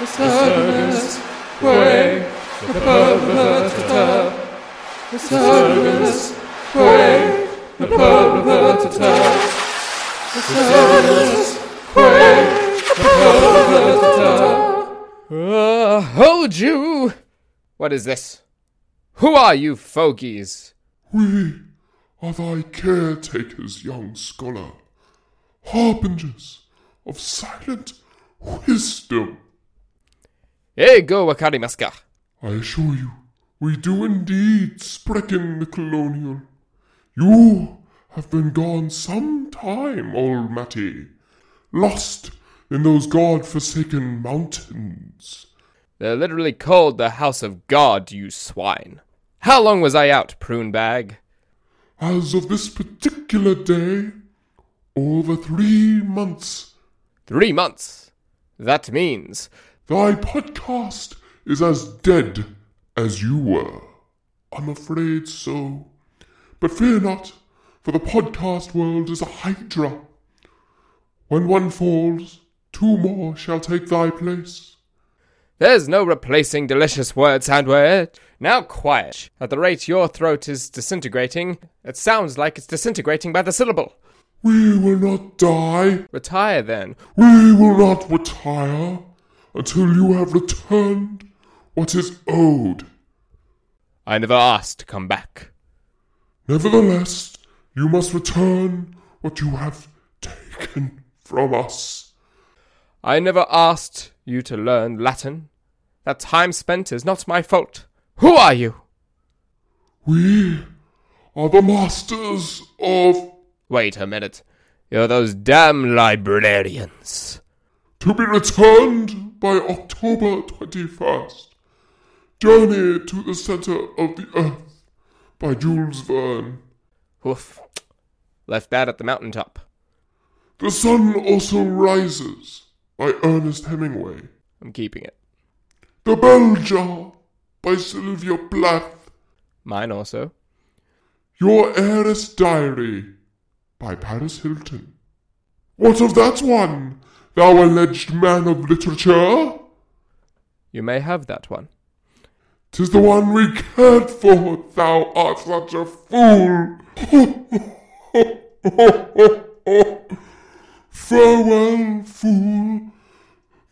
Misogynist way. Misogynist way. Misogynist way. Uh, hold you! What is this? Who are you, fogies? We are thy caretakers, young scholar, harbingers of silent wisdom. Ego wakarimaska. I assure you, we do indeed sprechen the colonial. You have been gone some time, old Matty, lost in those god-forsaken mountains. They're literally called the House of God, you swine. How long was I out, prune bag? As of this particular day, over three months, Three months. That means thy podcast is as dead as you were. I'm afraid so. But fear not, for the podcast world is a hydra. When one falls, two more shall take thy place. there's no replacing delicious word sandwich. Now quiet. At the rate your throat is disintegrating, it sounds like it's disintegrating by the syllable. We will not die. Retire then. We will not retire until you have returned what is owed. I never asked to come back. Nevertheless, you must return what you have taken from us. I never asked you to learn Latin. That time spent is not my fault. Who are you? We are the masters of Wait a minute. You're those damn librarians. to be returned by October 21st. Journey to the center of the earth by Jules Verne. Woof. Left that at the mountaintop. The sun also rises by Ernest Hemingway. I'm keeping it. The Bell Jar by Sylvia Plath. Mine also. Your Heiress Diary by Paris Hilton. What of that one, thou alleged man of literature? You may have that one. Tis the one we cared for, thou art such a fool. Farewell, fool.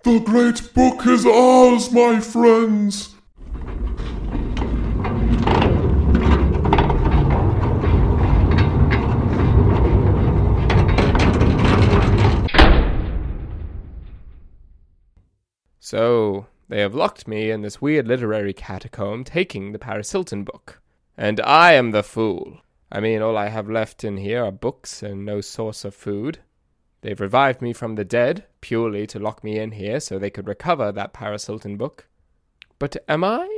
The great book is ours, my friends. So, they have locked me in this weird literary catacomb taking the Paris Hilton book. And I am the fool. I mean, all I have left in here are books and no source of food. They've revived me from the dead, purely to lock me in here so they could recover that Paris Hilton book. But am I?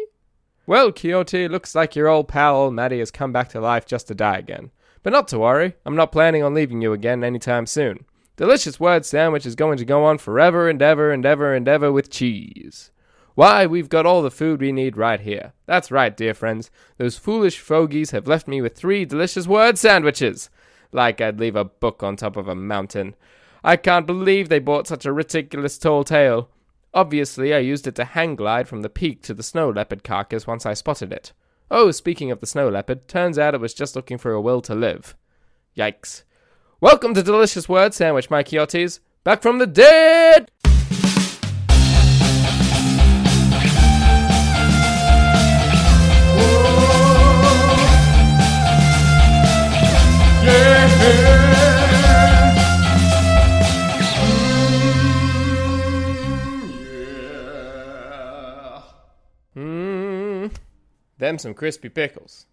Well, Quixote, looks like your old pal Matty has come back to life just to die again. But not to worry, I'm not planning on leaving you again anytime soon. Delicious word sandwich is going to go on forever and ever and ever and ever with cheese. Why, we've got all the food we need right here. That's right, dear friends. Those foolish fogies have left me with three delicious word sandwiches. Like I'd leave a book on top of a mountain. I can't believe they bought such a ridiculous tall tale. Obviously, I used it to hang glide from the peak to the snow leopard carcass once I spotted it. Oh, speaking of the snow leopard, turns out it was just looking for a will to live. Yikes. Welcome to Delicious Word Sandwich, my Quixotes. Back from the dead! Mmm. Them some crispy pickles.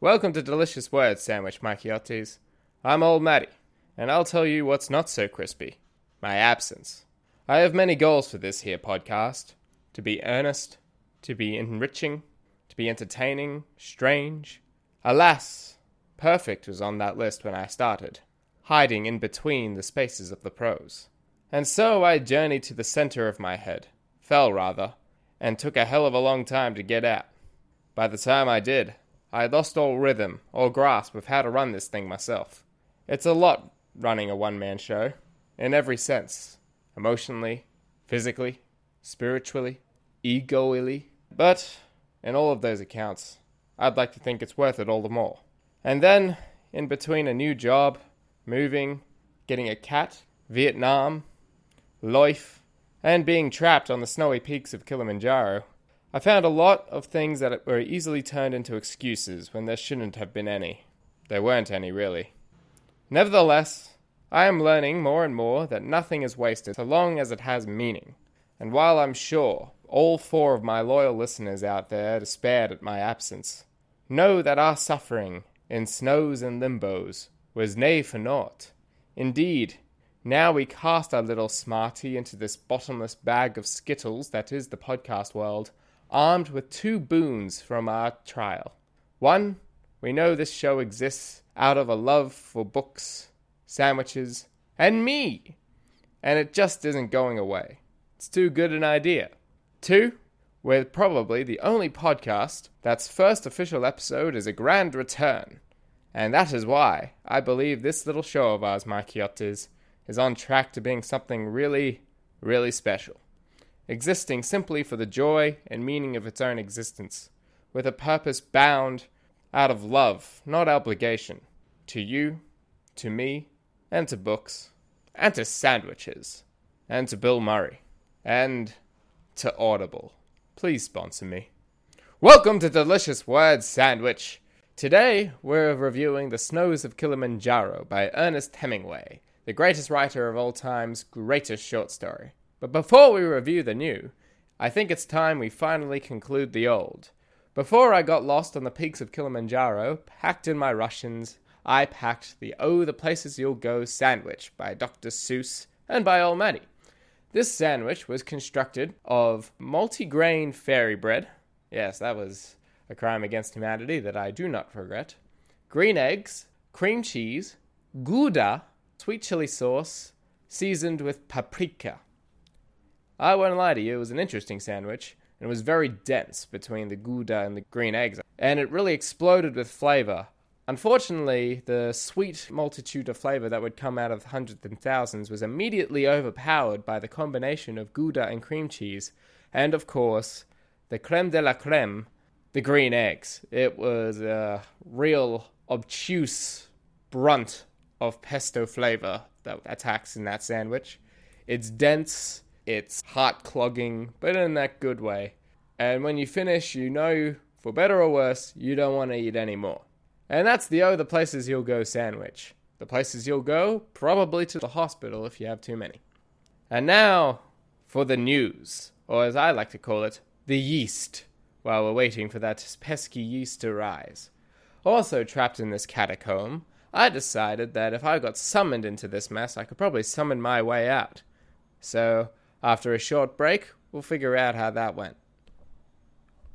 Welcome to Delicious Word Sandwich, my Quixotes. I'm Old Matty, and I'll tell you what's not so crispy my absence. I have many goals for this here podcast to be earnest, to be enriching, to be entertaining, strange. Alas, perfect was on that list when I started, hiding in between the spaces of the prose. And so I journeyed to the center of my head, fell rather, and took a hell of a long time to get out. By the time I did, I had lost all rhythm, all grasp of how to run this thing myself. It's a lot running a one man show, in every sense emotionally, physically, spiritually, egoily. But, in all of those accounts, I'd like to think it's worth it all the more. And then, in between a new job, moving, getting a cat, Vietnam, life, and being trapped on the snowy peaks of Kilimanjaro, I found a lot of things that were easily turned into excuses when there shouldn't have been any. There weren't any, really. Nevertheless, I am learning more and more that nothing is wasted so long as it has meaning. And while I'm sure all four of my loyal listeners out there despaired at my absence, know that our suffering in snows and limbos was nay for naught. Indeed, now we cast our little smarty into this bottomless bag of skittles that is the podcast world, armed with two boons from our trial. One, we know this show exists out of a love for books, sandwiches, and me, and it just isn't going away. It's too good an idea. Two, we're probably the only podcast that's first official episode is a grand return. And that is why I believe this little show of ours, my Quixotes, is on track to being something really, really special. Existing simply for the joy and meaning of its own existence, with a purpose bound out of love, not obligation, to you, to me, and to books, and to sandwiches, and to Bill Murray, and to Audible. Please sponsor me. Welcome to Delicious Word Sandwich. Today, we're reviewing The Snows of Kilimanjaro by Ernest Hemingway, the greatest writer of all time's greatest short story. But before we review the new, I think it's time we finally conclude the old. Before I got lost on the peaks of Kilimanjaro, packed in my Russians, I packed the Oh, the Places You'll Go sandwich by Dr. Seuss and by Almighty. This sandwich was constructed of multigrain fairy bread. Yes, that was a crime against humanity that I do not regret. Green eggs, cream cheese, gouda, sweet chili sauce, seasoned with paprika. I won't lie to you, it was an interesting sandwich, and it was very dense between the Gouda and the green eggs, and it really exploded with flavor. Unfortunately, the sweet multitude of flavor that would come out of hundreds and thousands was immediately overpowered by the combination of Gouda and cream cheese, and of course, the creme de la creme, the green eggs. It was a real obtuse brunt of pesto flavor that attacks in that sandwich. It's dense, it's heart clogging, but in that good way. And when you finish, you know, for better or worse, you don't want to eat any more. And that's the oh, the places you'll go sandwich. The places you'll go, probably to the hospital if you have too many. And now for the news, or as I like to call it, the yeast, while we're waiting for that pesky yeast to rise. Also trapped in this catacomb, I decided that if I got summoned into this mess, I could probably summon my way out. So, after a short break, we'll figure out how that went.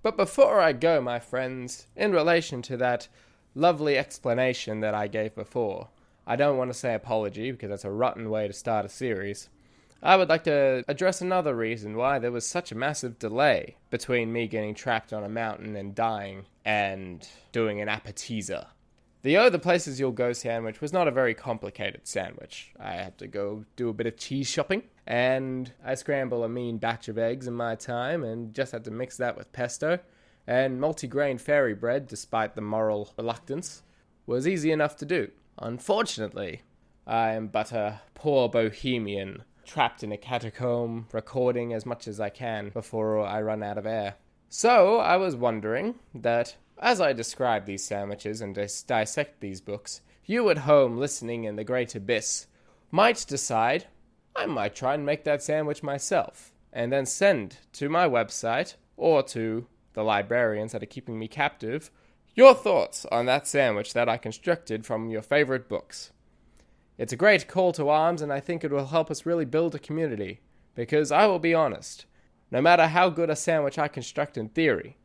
But before I go, my friends, in relation to that lovely explanation that I gave before, I don't want to say apology because that's a rotten way to start a series. I would like to address another reason why there was such a massive delay between me getting trapped on a mountain and dying and doing an appetizer. The other Places You'll Go sandwich was not a very complicated sandwich. I had to go do a bit of cheese shopping, and I scramble a mean batch of eggs in my time, and just had to mix that with pesto. And multigrain fairy bread, despite the moral reluctance, was easy enough to do. Unfortunately, I am but a poor bohemian, trapped in a catacomb, recording as much as I can before I run out of air. So I was wondering that as I describe these sandwiches and dis- dissect these books, you at home listening in the great abyss might decide I might try and make that sandwich myself, and then send to my website or to the librarians that are keeping me captive your thoughts on that sandwich that I constructed from your favorite books. It's a great call to arms, and I think it will help us really build a community. Because I will be honest, no matter how good a sandwich I construct in theory,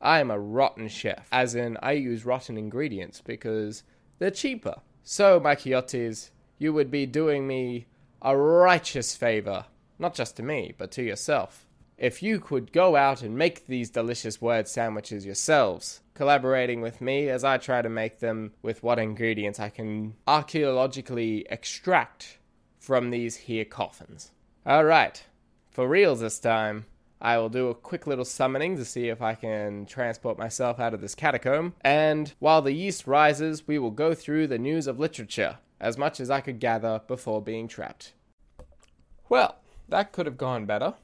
I am a rotten chef, as in I use rotten ingredients because they're cheaper. So, my Quixotes, you would be doing me a righteous favor, not just to me, but to yourself. If you could go out and make these delicious word sandwiches yourselves, collaborating with me as I try to make them with what ingredients I can archaeologically extract from these here coffins. Alright, for reals this time, I will do a quick little summoning to see if I can transport myself out of this catacomb, and while the yeast rises, we will go through the news of literature, as much as I could gather before being trapped. Well, that could have gone better.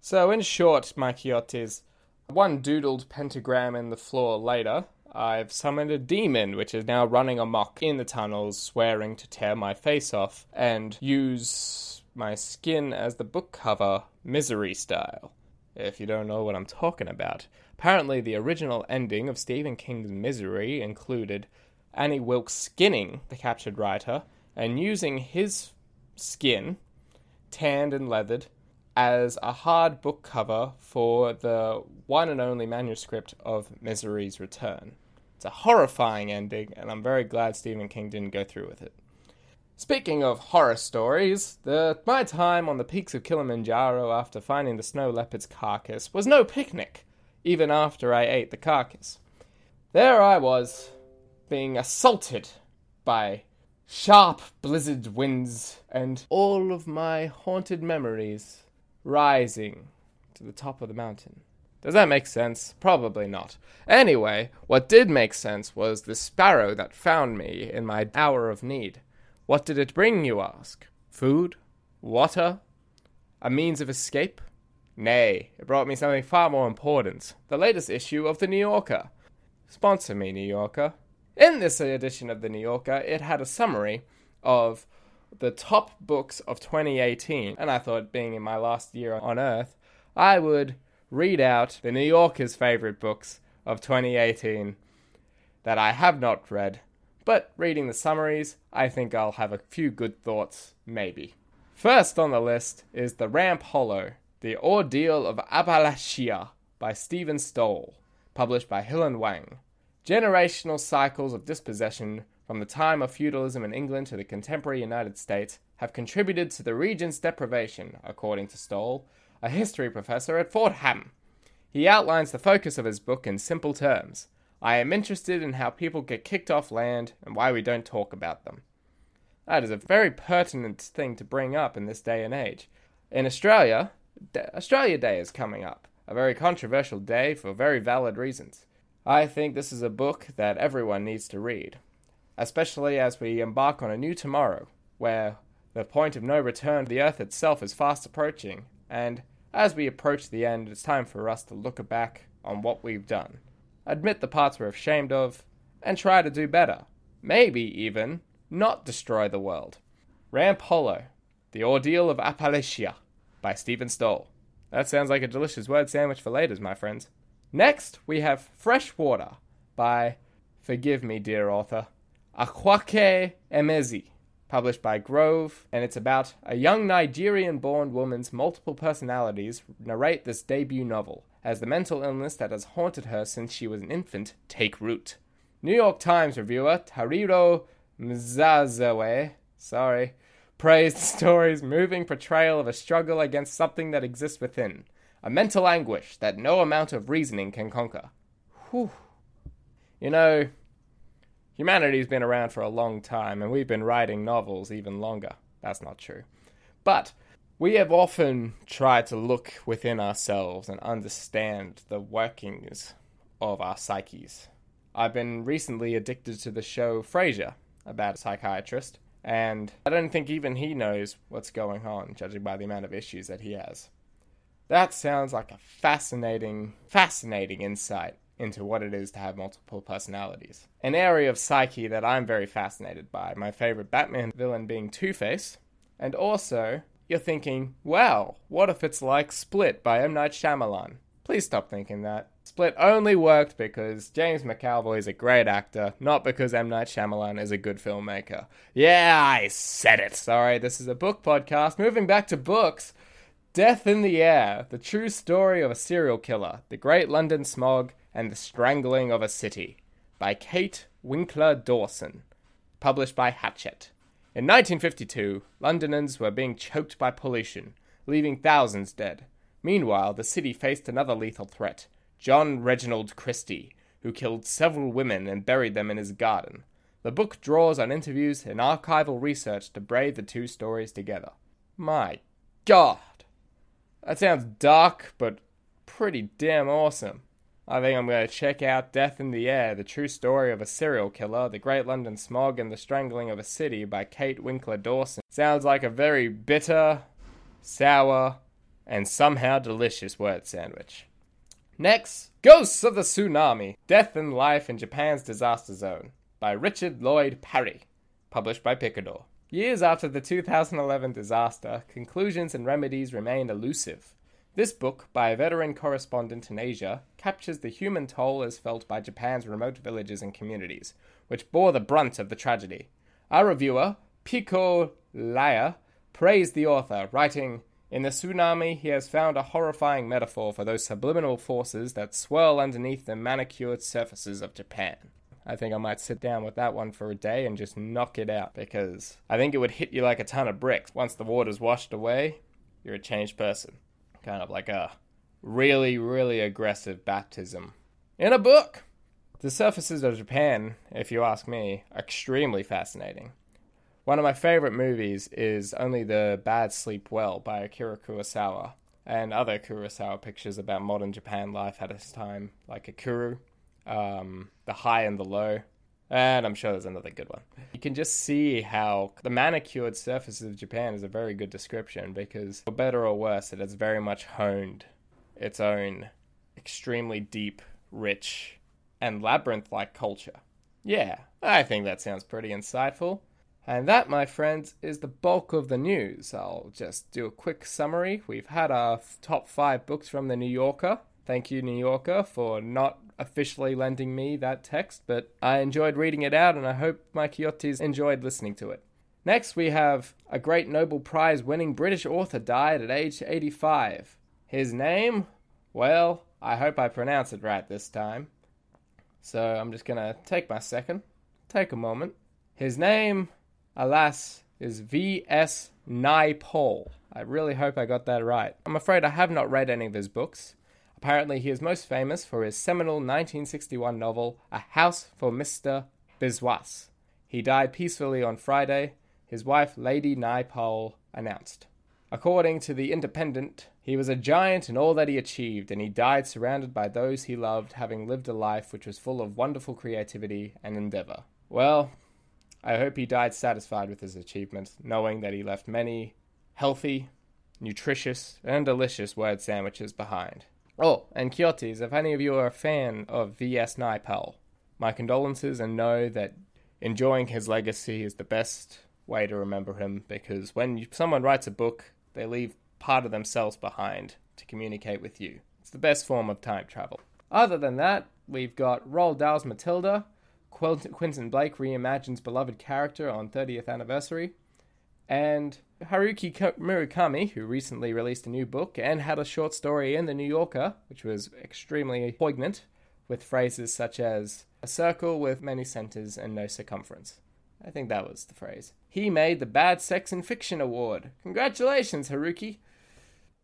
So, in short, my Quixotes, one doodled pentagram in the floor later, I've summoned a demon which is now running amok in the tunnels, swearing to tear my face off and use my skin as the book cover, misery style. If you don't know what I'm talking about. Apparently, the original ending of Stephen King's Misery included Annie Wilkes skinning the captured writer and using his skin, tanned and leathered, as a hard book cover for the one and only manuscript of Misery's Return. It's a horrifying ending, and I'm very glad Stephen King didn't go through with it. Speaking of horror stories, the, my time on the peaks of Kilimanjaro after finding the snow leopard's carcass was no picnic, even after I ate the carcass. There I was, being assaulted by sharp blizzard winds and all of my haunted memories rising to the top of the mountain. Does that make sense? Probably not. Anyway, what did make sense was the sparrow that found me in my hour of need. What did it bring, you ask? Food? Water? A means of escape? Nay, it brought me something far more important the latest issue of The New Yorker. Sponsor me, New Yorker. In this edition of The New Yorker, it had a summary of the top books of 2018, and I thought, being in my last year on Earth, I would read out the New Yorker's favorite books of 2018 that I have not read, but reading the summaries, I think I'll have a few good thoughts, maybe. First on the list is The Ramp Hollow, The Ordeal of Appalachia by Steven Stoll, published by Hill and Wang. Generational cycles of dispossession from the time of feudalism in England to the contemporary United States have contributed to the region's deprivation, according to Stoll, a history professor at Fordham. He outlines the focus of his book in simple terms. I am interested in how people get kicked off land and why we don't talk about them. That is a very pertinent thing to bring up in this day and age. In Australia, Australia Day is coming up, a very controversial day for very valid reasons. I think this is a book that everyone needs to read, especially as we embark on a new tomorrow, where the point of no return, the Earth itself, is fast approaching, and as we approach the end, it's time for us to look back on what we've done, admit the parts we're ashamed of, and try to do better. Maybe even not destroy the world. Ramp Hollow, The Ordeal of Appalachia by Steven Stoll. That sounds like a delicious word sandwich for ladies, my friends. Next, we have Fresh Water by, forgive me, dear author, Akwaeke Emezi, published by Grove, and it's about a young Nigerian born woman's multiple personalities narrate this debut novel as the mental illness that has haunted her since she was an infant take root. New York Times reviewer Tariro Mzezewa, sorry, praised the story's moving portrayal of a struggle against something that exists within a mental anguish that no amount of reasoning can conquer. Whew. You know, humanity's been around for a long time, and we've been writing novels even longer. That's not true. But we have often tried to look within ourselves and understand the workings of our psyches. I've been recently addicted to the show Frasier about a psychiatrist, and I don't think even he knows what's going on, judging by the amount of issues that he has. That sounds like a fascinating, fascinating insight into what it is to have multiple personalities. An area of psyche that I'm very fascinated by, my favorite Batman villain being Two Face, and also you're thinking, wow, what if it's like Split by M. Night Shyamalan? Please stop thinking that. Split only worked because James McAvoy is a great actor, not because M. Night Shyamalan is a good filmmaker. Yeah, I said it. Sorry, this is a book podcast. Moving back to books. Death in the Air The True Story of a Serial Killer, The Great London Smog, and the Strangling of a City by Kate Winkler Dawson. Published by Hachette. In 1952, Londoners were being choked by pollution, leaving thousands dead. Meanwhile, the city faced another lethal threat John Reginald Christie, who killed several women and buried them in his garden. The book draws on interviews and archival research to braid the two stories together. My God! That sounds dark, but pretty damn awesome. I think I'm going to check out Death in the Air, the true story of a serial killer, the Great London Smog, and the Strangling of a City by Kate Winkler Dawson. Sounds like a very bitter, sour, and somehow delicious word sandwich. Next, Ghosts of the Tsunami Death and Life in Japan's Disaster Zone by Richard Lloyd Parry, published by Picador. Years after the 2011 disaster, conclusions and remedies remain elusive. This book, by a veteran correspondent in Asia, captures the human toll as felt by Japan's remote villages and communities, which bore the brunt of the tragedy. Our reviewer, Pico Iyer, praised the author, writing, In the tsunami, he has found a horrifying metaphor for those subliminal forces that swirl underneath the manicured surfaces of Japan. I think I might sit down with that one for a day and just knock it out because I think it would hit you like a ton of bricks. Once the water's washed away, you're a changed person. Kind of like a really, really aggressive baptism. In a book! The surfaces of Japan, if you ask me, are extremely fascinating. One of my favorite movies is Only the Bad Sleep Well by Akira Kurosawa, and other Kurosawa pictures about modern Japan life at its time, like Ikiru, um, The High and the Low, and I'm sure there's another good one. You can just see how the manicured surfaces of Japan is a very good description because, for better or worse, it has very much honed its own extremely deep, rich, and labyrinth like culture. Yeah, I think that sounds pretty insightful. And that, my friends, is the bulk of the news. I'll just do a quick summary. We've had our top five books from the New Yorker. Thank you, New Yorker, for not officially lending me that text, but I enjoyed reading it out and I hope my Quixotes enjoyed listening to it. Next, we have a great Nobel Prize winning British author died at age 85. His name? Well, I hope I pronounce it right this time. So I'm just gonna take my second, take a moment. His name, alas, is V.S. Naipaul. I really hope I got that right. I'm afraid I have not read any of his books. Apparently, he is most famous for his seminal 1961 novel, A House for Mr. Biswas. He died peacefully on Friday, his wife, Lady Naipaul, announced. According to The Independent, he was a giant in all that he achieved, and he died surrounded by those he loved, having lived a life which was full of wonderful creativity and endeavor. Well, I hope he died satisfied with his achievement, knowing that he left many healthy, nutritious, and delicious word sandwiches behind. Oh, and Quixotes, if any of you are a fan of V.S. Naipaul, my condolences and know that enjoying his legacy is the best way to remember him because when someone writes a book, they leave part of themselves behind to communicate with you. It's the best form of time travel. Other than that, we've got Roald Dahl's Matilda, Quentin Blake reimagines beloved character on 30th anniversary, and Haruki Murakami, who recently released a new book and had a short story in The New Yorker, which was extremely poignant, with phrases such as a circle with many centers and no circumference. I think that was the phrase. He made the Bad Sex in Fiction Award. Congratulations, Haruki!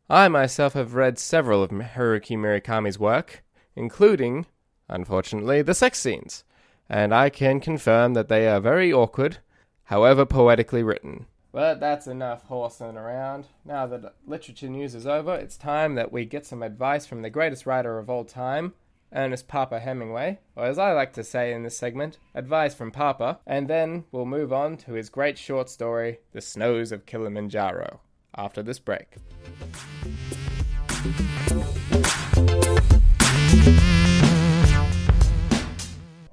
I myself have read several of Haruki Murakami's work, including, unfortunately, the sex scenes, and I can confirm that they are very awkward, however poetically written. But that's enough horsing around. Now that literature news is over, it's time that we get some advice from the greatest writer of all time, Ernest Papa Hemingway, or as I like to say in this segment, advice from Papa, and then we'll move on to his great short story, The Snows of Kilimanjaro, after this break.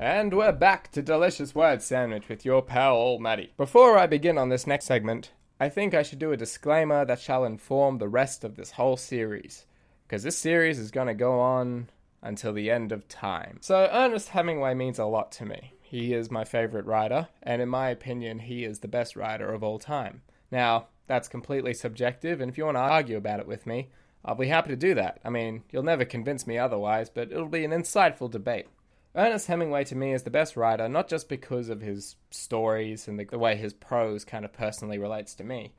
And we're back to Delicious Word Sandwich with your pal, Old Matty. Before I begin on this next segment, I think I should do a disclaimer that shall inform the rest of this whole series. Because this series is going to go on until the end of time. So, Ernest Hemingway means a lot to me. He is my favorite writer, and in my opinion, he is the best writer of all time. Now, that's completely subjective, and if you want to argue about it with me, I'll be happy to do that. I mean, you'll never convince me otherwise, but it'll be an insightful debate. Ernest Hemingway to me is the best writer, not just because of his stories and the, the, way his prose kind of personally relates to me.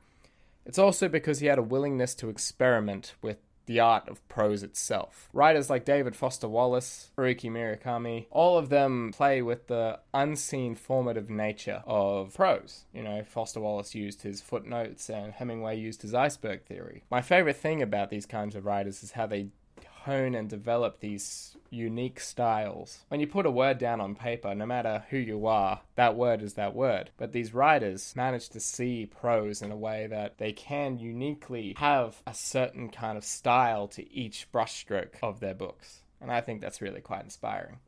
It's also because he had a willingness to experiment with the art of prose itself. Writers like David Foster Wallace, Haruki Murakami, all of them play with the unseen formative nature of prose. You know, Foster Wallace used his footnotes and Hemingway used his iceberg theory. My favorite thing about these kinds of writers is how they hone and develop these unique styles. When you put a word down on paper, no matter who you are, that word is that word. But these writers manage to see prose in a way that they can uniquely have a certain kind of style to each brushstroke of their books. And I think that's really quite inspiring.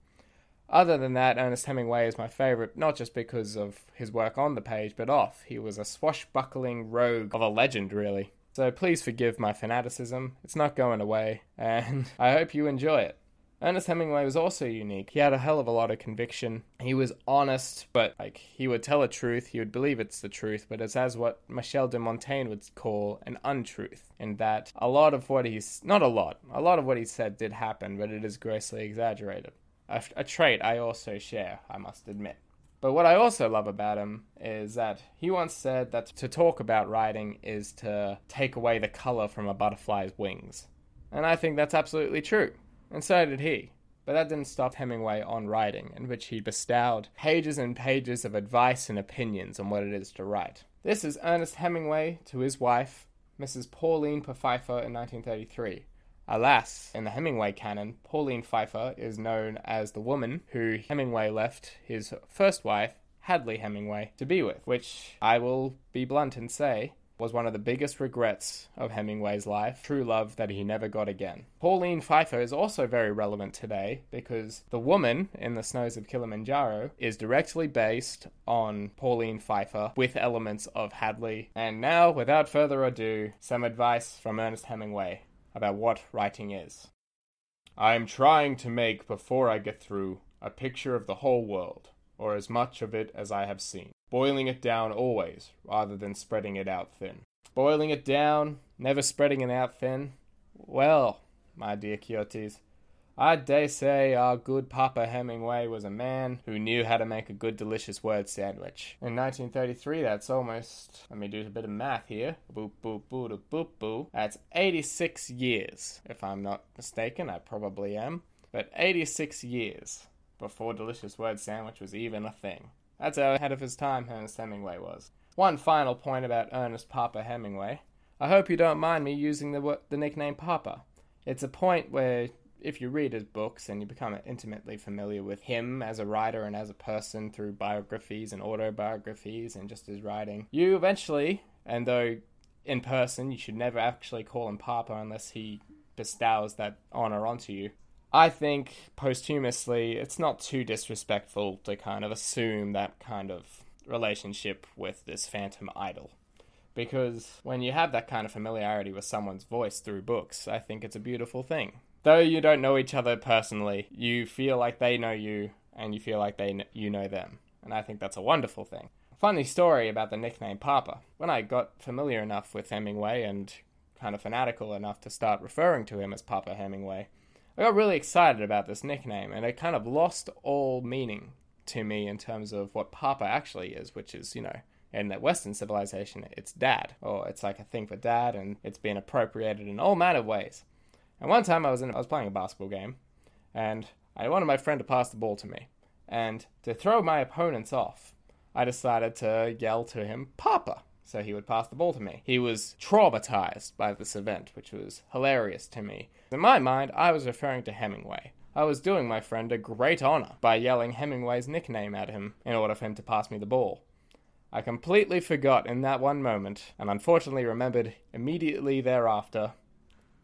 Other than that, Ernest Hemingway is my favourite, not just because of his work on the page, but off. He was a swashbuckling rogue of a legend, really. So please forgive my fanaticism. It's not going away, and I hope you enjoy it. Ernest Hemingway was also unique. He had a hell of a lot of conviction. He was honest, but like he would tell a truth, he would believe it's the truth, but it's as what Michel de Montaigne would call an untruth, in that a lot of what he's not a lot, a lot of what he said did happen, but it is grossly exaggerated. A, a trait I also share, I must admit. But what I also love about him is that he once said that to talk about writing is to take away the color from a butterfly's wings. And I think that's absolutely true. And so did he. But that didn't stop Hemingway on writing, in which he bestowed pages and pages of advice and opinions on what it is to write. This is Ernest Hemingway to his wife, Mrs. Pauline Pfeiffer, in 1933. Alas, in the Hemingway canon, Pauline Pfeiffer is known as the woman who Hemingway left his first wife, Hadley Hemingway, to be with, which I will be blunt and say was one of the biggest regrets of Hemingway's life, true love that he never got again. Pauline Pfeiffer is also very relevant today because the woman in the snows of Kilimanjaro is directly based on Pauline Pfeiffer with elements of Hadley. And now, without further ado, some advice from Ernest Hemingway about what writing is. I am trying to make, before I get through, a picture of the whole world, or as much of it as I have seen, boiling it down always, rather than spreading it out thin. Boiling it down, never spreading it out thin? Well, my dear Quixotes, I dare say our good Papa Hemingway was a man who knew how to make a good delicious word sandwich. In 1933, that's almost, let me do a bit of math here. Boop, boop, boop, boop, boop. That's 86 years, if I'm not mistaken. I probably am. But 86 years before delicious word sandwich was even a thing. That's how ahead of his time Ernest Hemingway was. One final point about Ernest Papa Hemingway. I hope you don't mind me using the, the nickname Papa. It's a point where if you read his books and you become intimately familiar with him as a writer and as a person through biographies and autobiographies and just his writing, you eventually, and though in person you should never actually call him Papa unless he bestows that honor onto you. I think posthumously it's not too disrespectful to kind of assume that kind of relationship with this phantom idol. Because when you have that kind of familiarity with someone's voice through books, I think it's a beautiful thing though you don't know each other personally, you feel like they know you and you feel like they kn- you know them. And I think that's a wonderful thing. Funny story about the nickname Papa. When I got familiar enough with Hemingway and kind of fanatical enough to start referring to him as Papa Hemingway, I got really excited about this nickname and it kind of lost all meaning to me in terms of what Papa actually is, which is, you know, in that Western civilization, it's dad, or it's like a thing for dad, and it's been appropriated in all manner of ways. And one time I was in, I was playing a basketball game, and I wanted my friend to pass the ball to me. And to throw my opponents off, I decided to yell to him, Papa, so he would pass the ball to me. He was traumatized by this event, which was hilarious to me. In my mind, I was referring to Hemingway. I was doing my friend a great honor by yelling Hemingway's nickname at him in order for him to pass me the ball. I completely forgot in that one moment, and unfortunately remembered immediately thereafter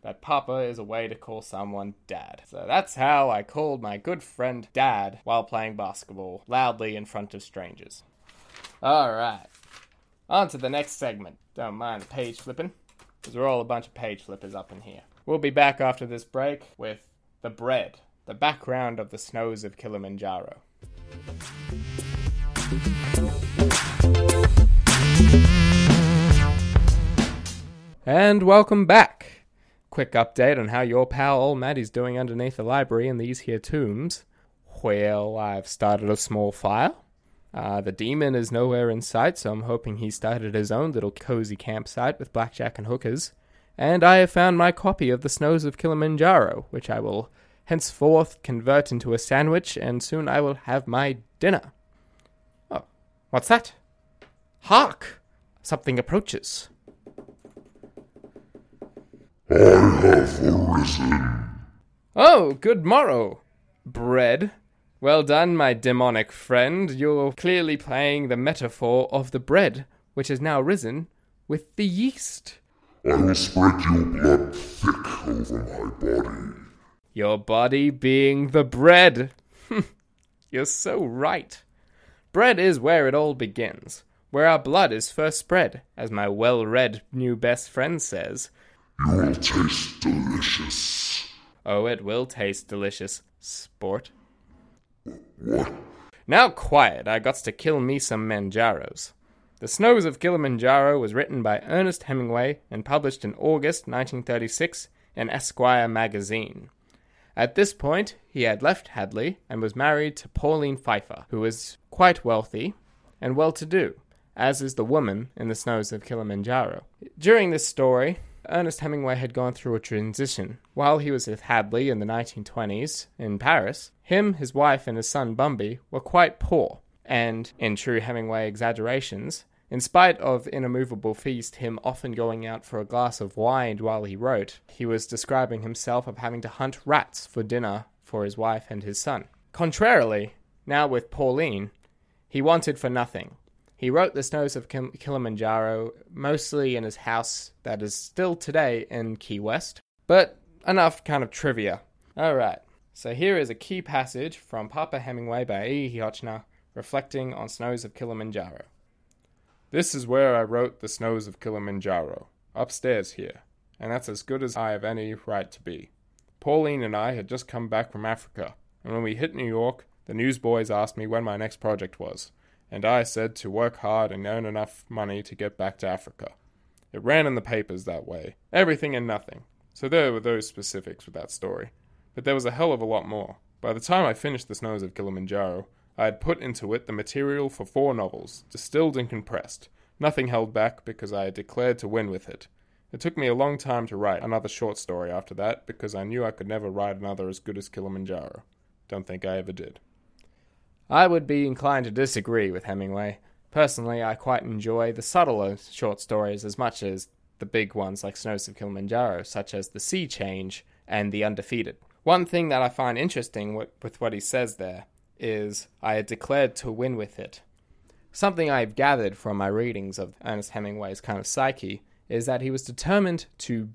that Papa is a way to call someone Dad. So that's how I called my good friend Dad while playing basketball loudly in front of strangers. Alright, on to the next segment. Don't mind the page flipping, because we're all a bunch of page flippers up in here. We'll be back after this break with The Bread, the background of the snows of Kilimanjaro. And welcome back. Quick update on how your pal old Matty's doing underneath the library in these here tombs. Well, I've started a small fire. Uh, the demon is nowhere in sight, so I'm hoping he started his own little cozy campsite with blackjack and hookers. And I have found my copy of The Snows of Kilimanjaro, which I will henceforth convert into a sandwich, and soon I will have my dinner. Oh, what's that? Hark! Something approaches. I have arisen. Oh, good morrow, bread. Well done, my demonic friend. You're clearly playing the metaphor of the bread, which has now risen with the yeast. I will spread your blood thick over my body. Your body being the bread. You're so right. Bread is where it all begins, where our blood is first spread, as my well read new best friend says. You will taste delicious. Oh, it will taste delicious, sport. What? Now quiet, I gots to kill me some Manjaros. The Snows of Kilimanjaro was written by Ernest Hemingway and published in August 1936 in Esquire magazine. At this point, he had left Hadley and was married to Pauline Pfeiffer, who was quite wealthy and well to do, as is the woman in the Snows of Kilimanjaro. During this story, Ernest Hemingway had gone through a transition. While he was with Hadley in the 1920s in Paris, him, his wife, and his son Bumby were quite poor, and, in true Hemingway exaggerations, in spite of In a Moveable Feast him often going out for a glass of wine while he wrote, he was describing himself of having to hunt rats for dinner for his wife and his son. Contrarily, now with Pauline, he wanted for nothing. He wrote The Snows of Kim- Kilimanjaro mostly in his house that is still today in Key West. But enough kind of trivia. Alright, so here is a key passage from Papa Hemingway by E. Hotchner reflecting on Snows of Kilimanjaro. This is where I wrote The Snows of Kilimanjaro, upstairs here, and that's as good as I have any right to be. Pauline and I had just come back from Africa, and when we hit New York, the newsboys asked me when my next project was, and I said to work hard and earn enough money to get back to Africa. It ran in the papers that way, everything and nothing. So there were those specifics with that story. But there was a hell of a lot more. By the time I finished The Snows of Kilimanjaro, I had put into it the material for four novels, distilled and compressed, nothing held back because I had declared to win with it. It took me a long time to write another short story after that because I knew I could never write another as good as Kilimanjaro. Don't think I ever did. I would be inclined to disagree with Hemingway. Personally, I quite enjoy the subtler short stories as much as the big ones like Snows of Kilimanjaro, such as The Sea Change and The Undefeated. One thing that I find interesting with what he says there is I had declared to win with it. Something I've gathered from my readings of Ernest Hemingway's kind of psyche is that he was determined to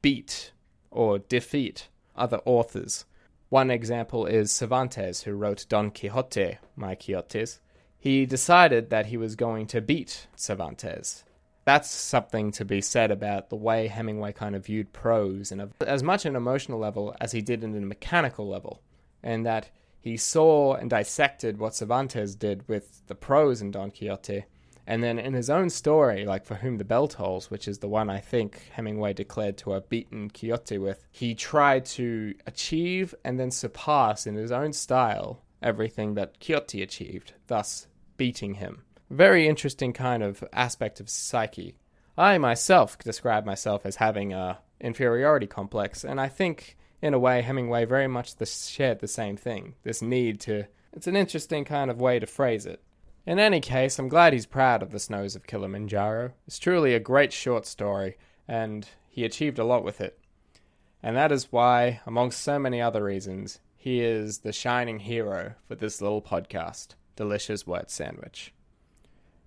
beat or defeat other authors. One example is Cervantes, who wrote Don Quixote, My Quixotes. He decided that he was going to beat Cervantes. That's something to be said about the way Hemingway kind of viewed prose, and as much an emotional level as he did in a mechanical level, and that he saw and dissected what Cervantes did with the prose in Don Quixote, and then in his own story, like For Whom the Bell Tolls, which is the one I think Hemingway declared to have beaten Quixote with, he tried to achieve and then surpass in his own style everything that Quixote achieved, thus beating him. Very interesting kind of aspect of psyche. I myself describe myself as having a inferiority complex, and I think in a way, Hemingway very much shared the same thing this need to. It's an interesting kind of way to phrase it. In any case, I'm glad he's proud of the snows of Kilimanjaro. It's truly a great short story, and he achieved a lot with it. And that is why, amongst so many other reasons, he is the shining hero for this little podcast, Delicious Word Sandwich.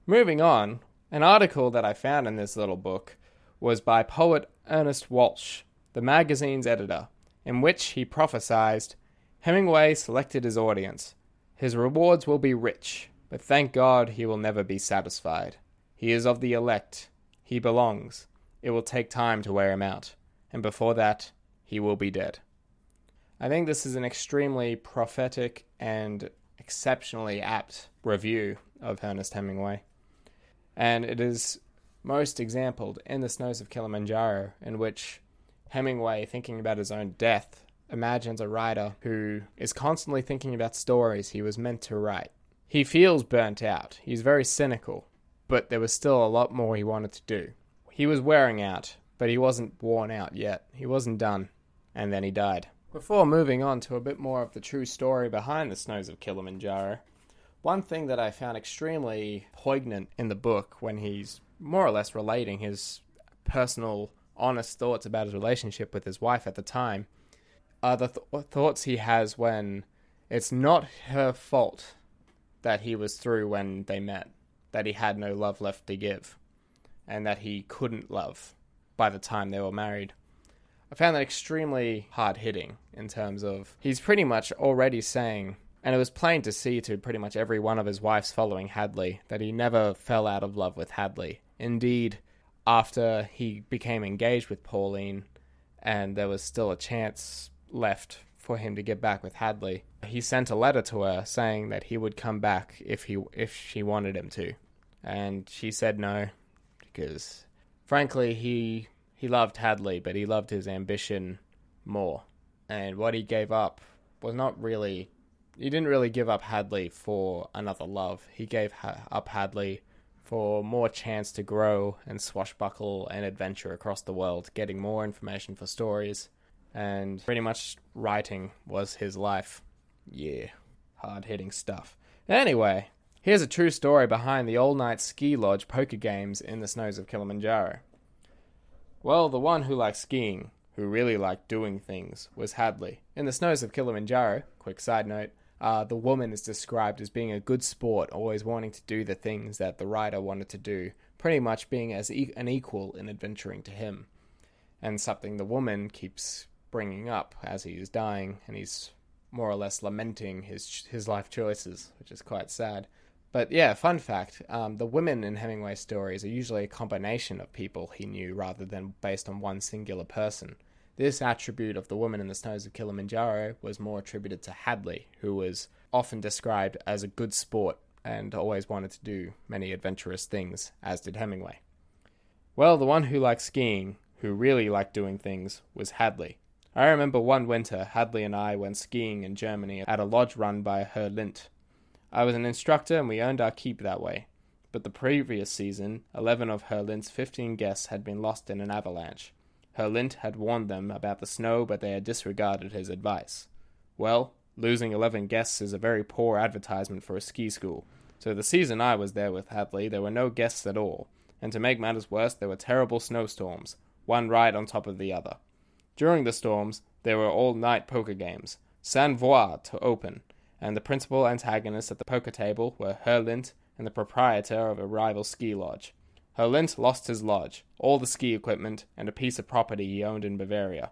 Moving on, an article that I found in this little book was by poet Ernest Walsh, the magazine's editor, in which he prophesied Hemingway selected his audience. His rewards will be rich, but thank God he will never be satisfied. He is of the elect. He belongs. It will take time to wear him out, and before that, he will be dead. I think this is an extremely prophetic and exceptionally apt review of Ernest Hemingway. And it is most exampled in The Snows of Kilimanjaro, in which Hemingway, thinking about his own death, imagines a writer who is constantly thinking about stories he was meant to write. He feels burnt out, he's very cynical, but there was still a lot more he wanted to do. He was wearing out, but he wasn't worn out yet. He wasn't done. And then he died. Before moving on to a bit more of the true story behind the snows of Kilimanjaro, one thing that I found extremely poignant in the book when he's more or less relating his personal, honest thoughts about his relationship with his wife at the time are the th- thoughts he has when it's not her fault that he was through when they met, that he had no love left to give, and that he couldn't love by the time they were married. I found that extremely hard hitting in terms of he's pretty much already saying, and it was plain to see to pretty much every one of his wives following Hadley, that he never fell out of love with Hadley. Indeed, after he became engaged with Pauline, and there was still a chance left for him to get back with Hadley, he sent a letter to her saying that he would come back if he if she wanted him to, and she said no because frankly he he loved Hadley, but he loved his ambition more, and what he gave up was not really he didn't really give up Hadley for another love. He gave ha- up Hadley for more chance to grow and swashbuckle and adventure across the world, getting more information for stories, and pretty much writing was his life. Yeah, hard hitting stuff. Anyway, here's a true story behind the all night ski lodge poker games in the snows of Kilimanjaro. Well, the one who liked skiing, who really liked doing things, was Hadley. In the snows of Kilimanjaro, quick side note, uh, the woman is described as being a good sport, always wanting to do the things that the rider wanted to do, pretty much being as e- an equal in adventuring to him. And something the woman keeps bringing up as he is dying, and he's more or less lamenting his his life choices, which is quite sad. But yeah, fun fact: um, the women in Hemingway's stories are usually a combination of people he knew rather than based on one singular person. This attribute of the woman in the snows of Kilimanjaro was more attributed to Hadley, who was often described as a good sport and always wanted to do many adventurous things, as did Hemingway. Well, the one who liked skiing, who really liked doing things, was Hadley. I remember one winter, Hadley and I went skiing in Germany at a lodge run by Herr Lindt. I was an instructor and we earned our keep that way. But the previous season, 11 of Herr Lindt's 15 guests had been lost in an avalanche. Herr Lindt had warned them about the snow, but they had disregarded his advice. Well, losing 11 guests is a very poor advertisement for a ski school. So the season I was there with Hadley, there were no guests at all. And to make matters worse, there were terrible snowstorms, one right on top of the other. During the storms, there were all night poker games, sans voir to open, and the principal antagonists at the poker table were Herr Lindt and the proprietor of a rival ski lodge. Herr Lindt lost his lodge, all the ski equipment, and a piece of property he owned in Bavaria.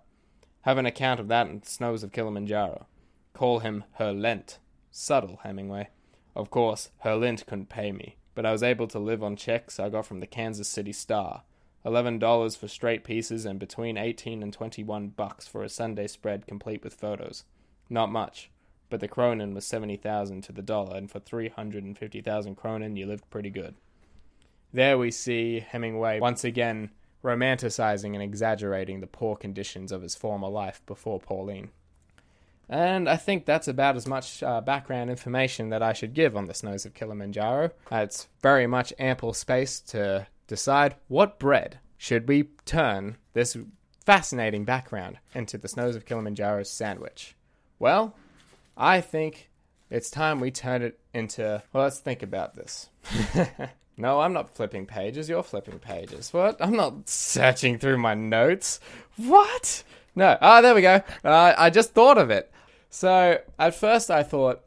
Have an account of that in the snows of Kilimanjaro. Call him Herr Lent. Subtle, Hemingway. Of course, Herr Lindt couldn't pay me, but I was able to live on checks I got from the Kansas City Star. Eleven dollars for straight pieces and between eighteen and twenty-one bucks for a Sunday spread complete with photos. Not much, but the kronen was seventy thousand to the dollar, and for three hundred and fifty thousand kronen, you lived pretty good. There we see Hemingway once again romanticizing and exaggerating the poor conditions of his former life before Pauline. And I think that's about as much uh, background information that I should give on the snows of Kilimanjaro. Uh, it's very much ample space to decide what bread should we turn this fascinating background into the snows of Kilimanjaro's sandwich. Well, I think it's time we turn it into. Well, let's think about this. No, I'm not flipping pages. You're flipping pages. What? I'm not searching through my notes. What? No. Ah, there we go. Uh, I just thought of it. So at first I thought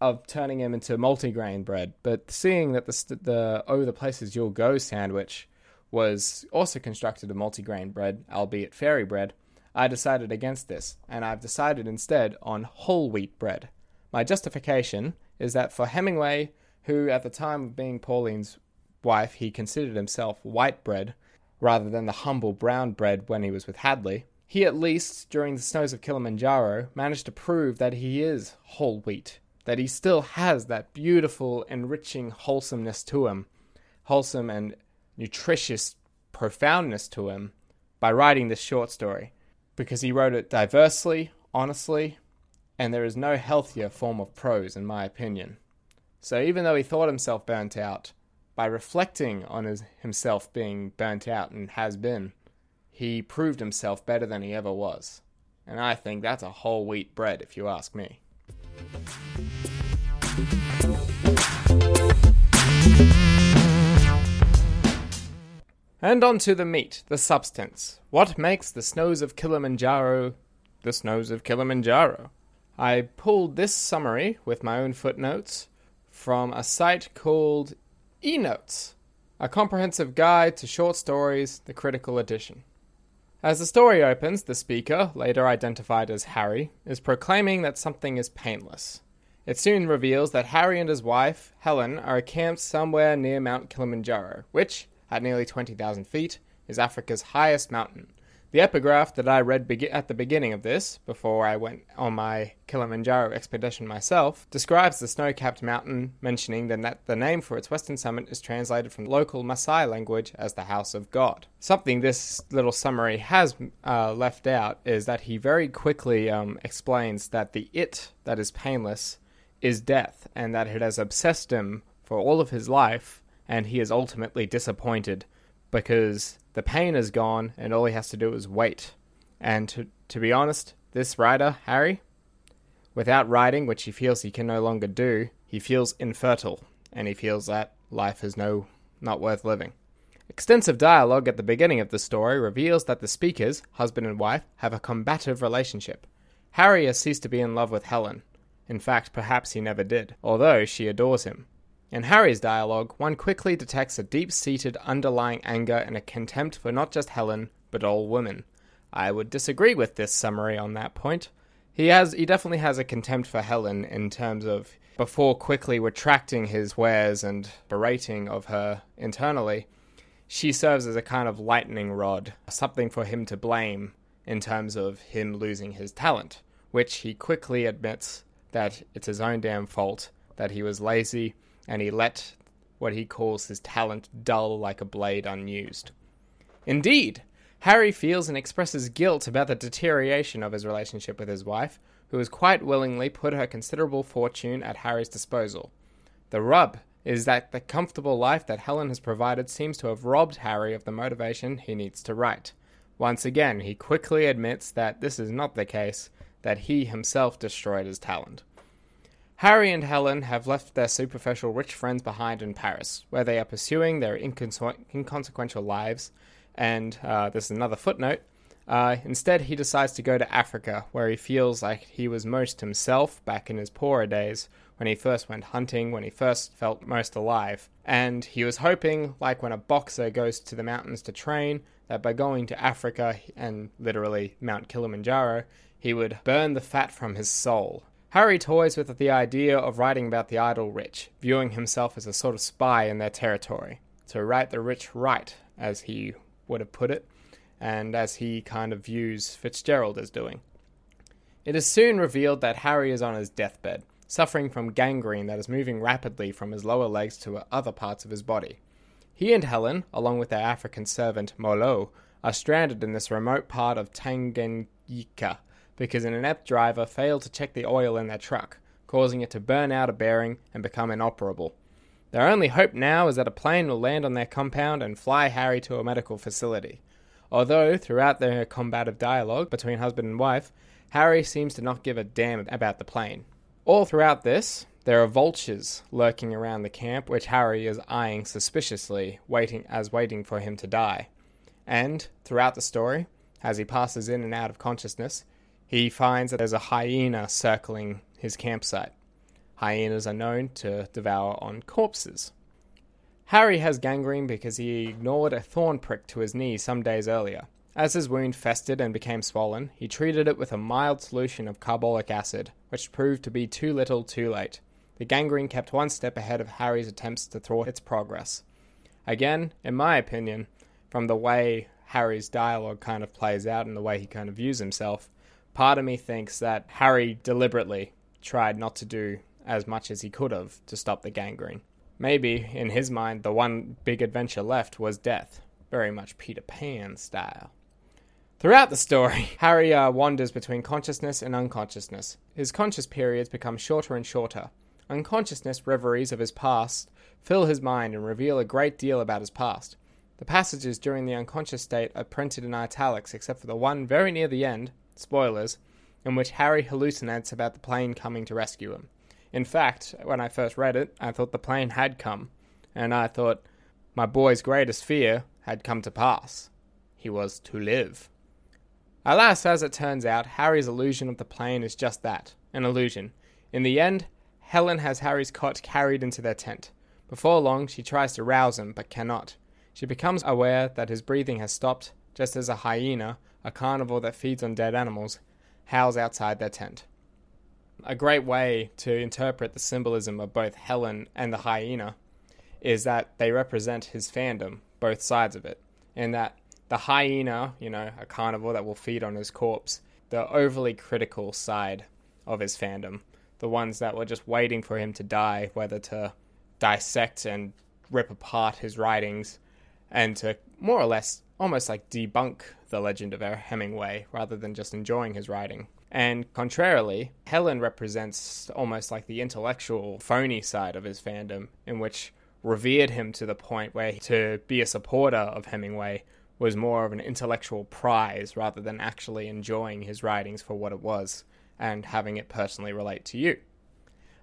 of turning him into multigrain bread, but seeing that the the oh the places you'll go sandwich was also constructed of multigrain bread, albeit fairy bread, I decided against this, and I've decided instead on whole wheat bread. My justification is that for Hemingway who at the time of being Pauline's wife, he considered himself white bread rather than the humble brown bread when he was with Hadley, he at least, during the snows of Kilimanjaro, managed to prove that he is whole wheat, that he still has that beautiful, enriching wholesomeness to him, wholesome and nutritious profoundness to him by writing this short story because he wrote it diversely, honestly, and there is no healthier form of prose, in my opinion. So even though he thought himself burnt out, by reflecting on his, himself being burnt out and has been, he proved himself better than he ever was. And I think that's a whole wheat bread, if you ask me. And on to the meat, the substance. What makes the snows of Kilimanjaro the snows of Kilimanjaro? I pulled this summary with my own footnotes from a site called eNotes, a comprehensive guide to short stories, the critical edition. As the story opens, the speaker, later identified as Harry, is proclaiming that something is painless. It soon reveals that Harry and his wife, Helen, are camped somewhere near Mount Kilimanjaro, which, at nearly 20,000 feet, is Africa's highest mountain. The epigraph that I read be- at the beginning of this, before I went on my Kilimanjaro expedition myself, describes the snow capped mountain, mentioning that the name for its western summit is translated from local Maasai language as the House of God. Something this little summary has uh, left out is that he very quickly um, explains that the it that is painless is death, and that it has obsessed him for all of his life and he is ultimately disappointed because the pain is gone and all he has to do is wait. And to, to be honest, this writer, Harry, without writing, which he feels he can no longer do, he feels infertile and he feels that life is no not worth living. Extensive dialogue at the beginning of the story reveals that the speakers, husband and wife, have a combative relationship. Harry has ceased to be in love with Helen. In fact, perhaps he never did, although she adores him. In Harry's dialogue, one quickly detects a deep seated underlying anger and a contempt for not just Helen, but all women. I would disagree with this summary on that point. He has he definitely has a contempt for Helen in terms of before quickly retracting his wares and berating of her internally, she serves as a kind of lightning rod, something for him to blame in terms of him losing his talent, which he quickly admits that it's his own damn fault that he was lazy and he let what he calls his talent dull like a blade unused. Indeed, Harry feels and expresses guilt about the deterioration of his relationship with his wife, who has quite willingly put her considerable fortune at Harry's disposal. The rub is that the comfortable life that Helen has provided seems to have robbed Harry of the motivation he needs to write. Once again, he quickly admits that this is not the case, that he himself destroyed his talent. Harry and Helen have left their superficial rich friends behind in Paris, where they are pursuing their inconse- inconsequential lives. And uh, this is another footnote. Uh, instead, he decides to go to Africa, where he feels like he was most himself back in his poorer days, when he first went hunting, when he first felt most alive. And he was hoping, like when a boxer goes to the mountains to train, that by going to Africa and literally Mount Kilimanjaro, he would burn the fat from his soul Harry toys with the idea of writing about the idle rich, viewing himself as a sort of spy in their territory. To write the rich right, as he would have put it, and as he kind of views Fitzgerald as doing. It is soon revealed that Harry is on his deathbed, suffering from gangrene that is moving rapidly from his lower legs to other parts of his body. He and Helen, along with their African servant Molo, are stranded in this remote part of Tanganyika, because an inept driver failed to check the oil in their truck, causing it to burn out a bearing and become inoperable. Their only hope now is that a plane will land on their compound and fly Harry to a medical facility. Although, throughout their combative dialogue between husband and wife, Harry seems to not give a damn about the plane. All throughout this, there are vultures lurking around the camp, which Harry is eyeing suspiciously, waiting as waiting for him to die. And throughout the story, as he passes in and out of consciousness, he finds that there's a hyena circling his campsite. Hyenas are known to devour on corpses. Harry has gangrene because he ignored a thorn prick to his knee some days earlier. As his wound festered and became swollen, he treated it with a mild solution of carbolic acid, which proved to be too little too late. The gangrene kept one step ahead of Harry's attempts to thwart its progress. Again, in my opinion, from the way Harry's dialogue kind of plays out and the way he kind of views himself, part of me thinks that Harry deliberately tried not to do as much as he could have to stop the gangrene. Maybe, in his mind, the one big adventure left was death, very much Peter Pan style. Throughout the story, Harry uh, wanders between consciousness and unconsciousness. His conscious periods become shorter and shorter. Unconsciousness reveries of his past fill his mind and reveal a great deal about his past. The passages during the unconscious state are printed in italics, except for the one very near the end, spoilers, in which Harry hallucinates about the plane coming to rescue him. In fact, when I first read it, I thought the plane had come, and I thought my boy's greatest fear had come to pass. He was to live. Alas, as it turns out, Harry's illusion of the plane is just that an illusion. In the end, Helen has Harry's cot carried into their tent. Before long, she tries to rouse him, but cannot. She becomes aware that his breathing has stopped, just as a hyena, a carnivore that feeds on dead animals, howls outside their tent. A great way to interpret the symbolism of both Helen and the hyena is that they represent his fandom, both sides of it, and that the hyena, you know, a carnivore that will feed on his corpse, the overly critical side of his fandom, the ones that were just waiting for him to die, whether to dissect and rip apart his writings and to more or less almost like debunk the legend of Hemingway rather than just enjoying his writing. And contrarily, Helen represents almost like the intellectual, phony side of his fandom, in which revered him to the point where to be a supporter of Hemingway was more of an intellectual prize rather than actually enjoying his writings for what it was and having it personally relate to you.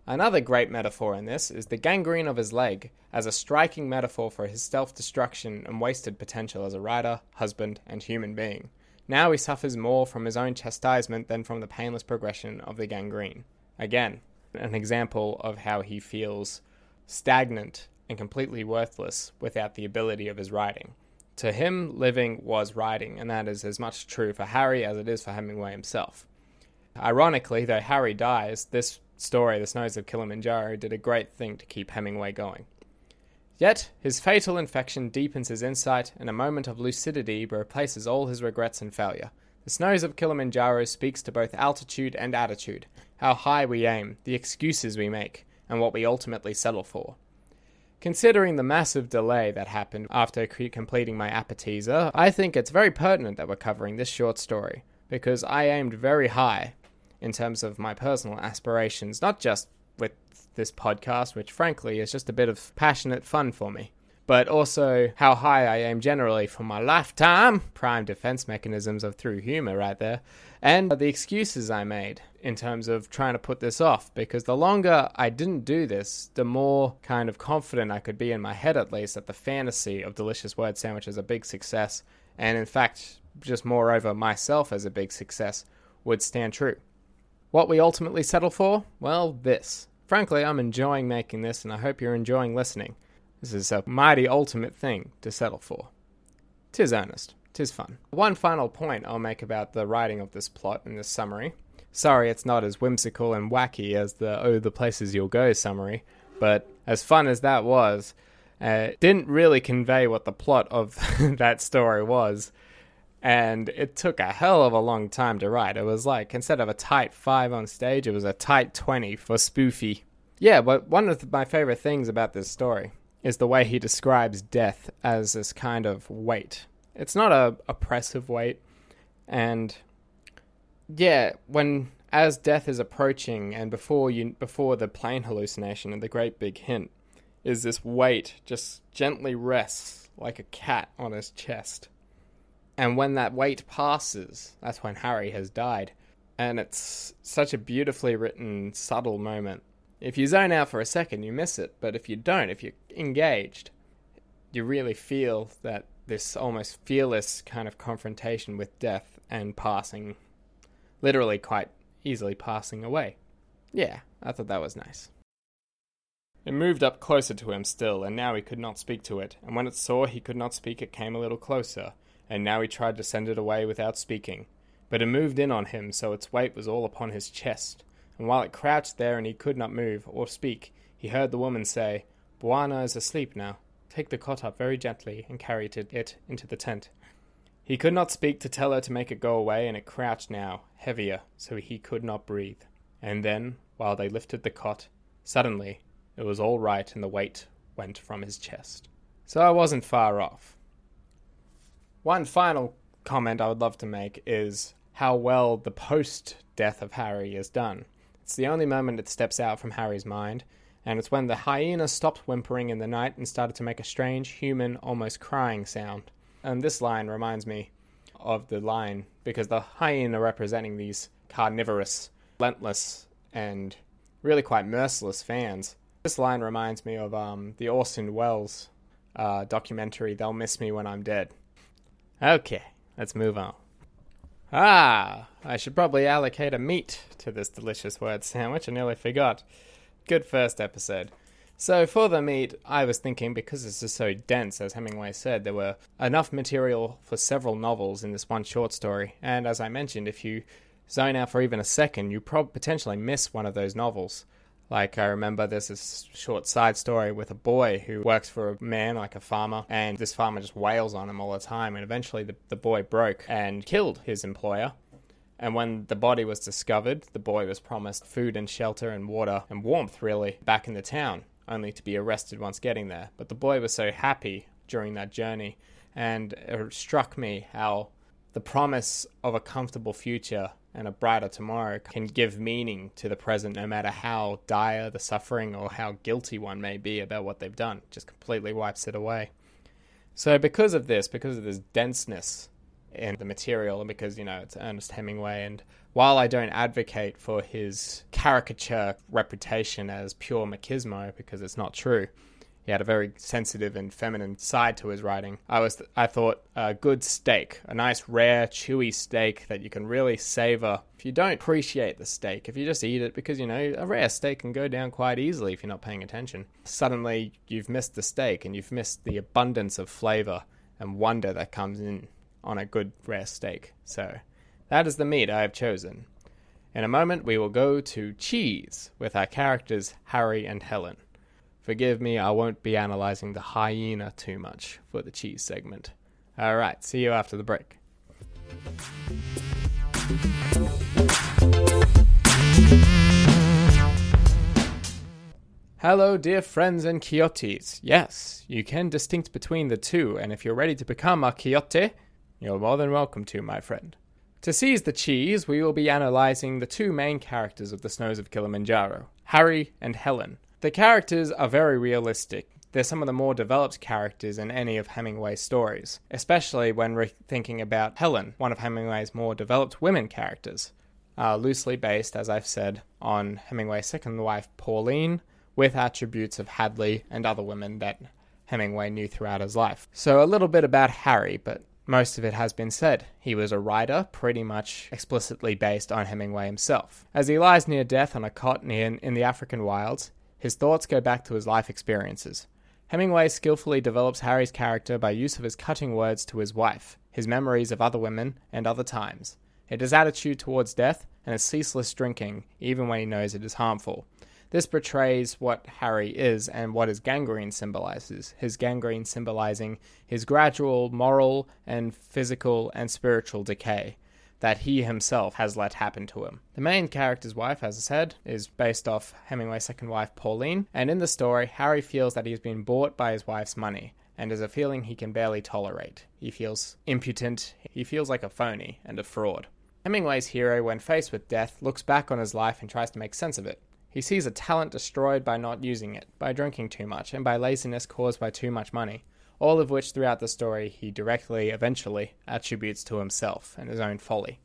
Another great metaphor in this is the gangrene of his leg as a striking metaphor for his self destruction and wasted potential as a writer, husband, and human being. Now he suffers more from his own chastisement than from the painless progression of the gangrene. Again, an example of how he feels stagnant and completely worthless without the ability of his writing. To him, living was writing, and that is as much true for Harry as it is for Hemingway himself. Ironically, though Harry dies, this story, The Snows of Kilimanjaro, did a great thing to keep Hemingway going. Yet, his fatal infection deepens his insight, and a moment of lucidity replaces all his regrets and failure. The Snows of Kilimanjaro speaks to both altitude and attitude, how high we aim, the excuses we make, and what we ultimately settle for. Considering the massive delay that happened after completing my appetizer, I think it's very pertinent that we're covering this short story, because I aimed very high in terms of my personal aspirations, not just with this podcast, which frankly is just a bit of passionate fun for me, but also how high I aim generally for my lifetime. Prime defense mechanisms of through humor right there. And the excuses I made in terms of trying to put this off, because the longer I didn't do this, the more kind of confident I could be in my head at least that the fantasy of Delicious Word Sandwich is a big success, and in fact, just moreover, myself as a big success would stand true. What we ultimately settle for? Well, this. Frankly, I'm enjoying making this, and I hope you're enjoying listening. This is a mighty ultimate thing to settle for. Tis earnest. Tis fun. One final point I'll make about the writing of this plot and this summary. Sorry it's not as whimsical and wacky as the Oh, the Places You'll Go summary, but as fun as that was, uh, it didn't really convey what the plot of that story was and it took a hell of a long time to write. It was like instead of a tight five on stage, it was a tight twenty for spoofy. Yeah, but one of my favorite things about this story is the way he describes death as this kind of weight. It's not a oppressive weight, and yeah, when as death is approaching, and before you before the plane hallucination and the great big hint, is this weight just gently rests like a cat on his chest and when that weight passes, that's when Harry has died. And it's such a beautifully written, subtle moment. If you zone out for a second, you miss it. But if you don't, if you're engaged, you really feel that this almost fearless kind of confrontation with death and passing, literally quite easily passing away. Yeah, I thought that was nice. It moved up closer to him still, and now he could not speak to it, and when it saw he could not speak, it came a little closer, and now he tried to send it away without speaking. But it moved in on him, so its weight was all upon his chest. And while it crouched there and he could not move or speak, he heard the woman say, Bwana is asleep now. Take the cot up very gently and carry it into the tent. He could not speak to tell her to make it go away, and it crouched now, heavier, so he could not breathe. And then, while they lifted the cot, suddenly it was all right and the weight went from his chest. So I wasn't far off. One final comment I would love to make is how well the post death of Harry is done. It's the only moment it steps out from Harry's mind, and it's when the hyena stopped whimpering in the night and started to make a strange, human, almost crying sound. And this line reminds me of the line because the hyena representing these carnivorous, relentless, and really quite merciless fans. This line reminds me of um, the Orson Welles uh, documentary, They'll Miss Me When I'm Dead. Okay, let's move on. Ah, I should probably allocate a meat to this delicious word sandwich. I nearly forgot. Good first episode. So, for the meat, I was thinking because this is so dense, as Hemingway said, there were enough material for several novels in this one short story. And as I mentioned, if you zone out for even a second, you prob- potentially miss one of those novels. Like, I remember there's this short side story with a boy who works for a man, like a farmer, and this farmer just wails on him all the time. And eventually, the, the boy broke and killed his employer. And when the body was discovered, the boy was promised food and shelter and water and warmth, really, back in the town, only to be arrested once getting there. But the boy was so happy during that journey, and it struck me how the promise of a comfortable future and a brighter tomorrow can give meaning to the present no matter how dire the suffering or how guilty one may be about what they've done. It just completely wipes it away. So, because of this, because of this denseness in the material, and because, you know, it's Ernest Hemingway, and while I don't advocate for his caricature reputation as pure machismo, because it's not true, he had a very sensitive and feminine side to his writing. I was, I thought, a good steak, a nice rare, chewy steak that you can really savor. If you don't appreciate the steak, if you just eat it because you know a rare steak can go down quite easily if you're not paying attention, suddenly you've missed the steak and you've missed the abundance of flavor and wonder that comes in on a good rare steak. So that is the meat I have chosen. In a moment, we will go to cheese with our characters Harry and Helen. Forgive me, I won't be analyzing the hyena too much for the cheese segment. Alright, see you after the break. Hello, dear friends and Quixotes. Yes, you can distinct between the two, and if you're ready to become a Quixote, you're more than welcome to, my friend. To seize the cheese, we will be analyzing the two main characters of the snows of Kilimanjaro, Harry and Helen. The characters are very realistic. They're some of the more developed characters in any of Hemingway's stories, especially when we're thinking about Helen, one of Hemingway's more developed women characters. Uh, loosely based, as I've said, on Hemingway's second wife, Pauline, with attributes of Hadley and other women that Hemingway knew throughout his life. So, a little bit about Harry, but most of it has been said. He was a writer, pretty much explicitly based on Hemingway himself. As he lies near death on a cot near in the African wilds, his thoughts go back to his life experiences. Hemingway skillfully develops Harry's character by use of his cutting words to his wife, his memories of other women and other times, his attitude towards death and his ceaseless drinking, even when he knows it is harmful. This portrays what Harry is and what his gangrene symbolizes. His gangrene symbolizing his gradual moral and physical and spiritual decay that he himself has let happen to him. The main character's wife, as I said, is based off Hemingway's second wife, Pauline, and in the story, Harry feels that he's been bought by his wife's money and is a feeling he can barely tolerate. He feels impotent, he feels like a phony and a fraud. Hemingway's hero, when faced with death, looks back on his life and tries to make sense of it. He sees a talent destroyed by not using it, by drinking too much, and by laziness caused by too much money, all of which throughout the story he directly, eventually, attributes to himself and his own folly.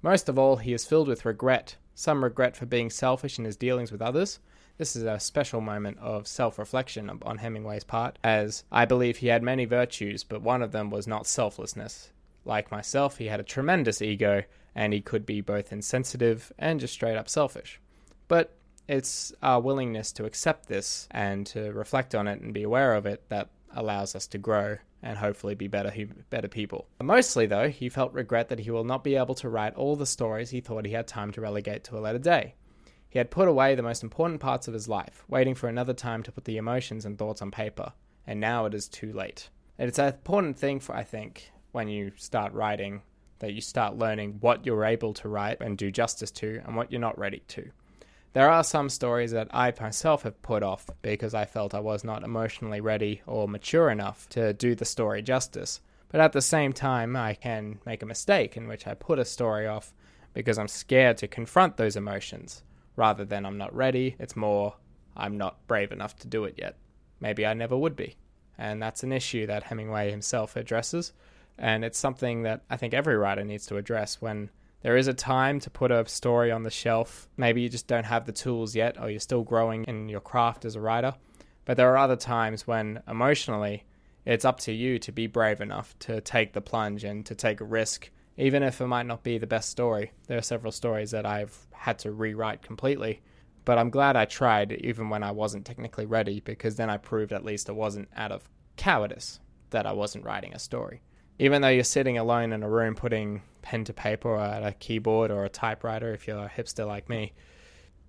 Most of all, he is filled with regret, some regret for being selfish in his dealings with others. This is a special moment of self reflection on Hemingway's part, as I believe he had many virtues, but one of them was not selflessness. Like myself, he had a tremendous ego, and he could be both insensitive and just straight up selfish. But it's our willingness to accept this and to reflect on it and be aware of it that allows us to grow and hopefully be better better people. Mostly though, he felt regret that he will not be able to write all the stories he thought he had time to relegate to a later day. He had put away the most important parts of his life, waiting for another time to put the emotions and thoughts on paper, and now it is too late. And it's an important thing for I think when you start writing that you start learning what you're able to write and do justice to and what you're not ready to. There are some stories that I myself have put off because I felt I was not emotionally ready or mature enough to do the story justice. But at the same time, I can make a mistake in which I put a story off because I'm scared to confront those emotions. Rather than I'm not ready, it's more I'm not brave enough to do it yet. Maybe I never would be. And that's an issue that Hemingway himself addresses. And it's something that I think every writer needs to address when there is a time to put a story on the shelf. Maybe you just don't have the tools yet, or you're still growing in your craft as a writer. But there are other times when emotionally it's up to you to be brave enough to take the plunge and to take a risk, even if it might not be the best story. There are several stories that I've had to rewrite completely, but I'm glad I tried even when I wasn't technically ready because then I proved at least it wasn't out of cowardice that I wasn't writing a story. Even though you're sitting alone in a room putting pen to paper or at a keyboard or a typewriter if you're a hipster like me,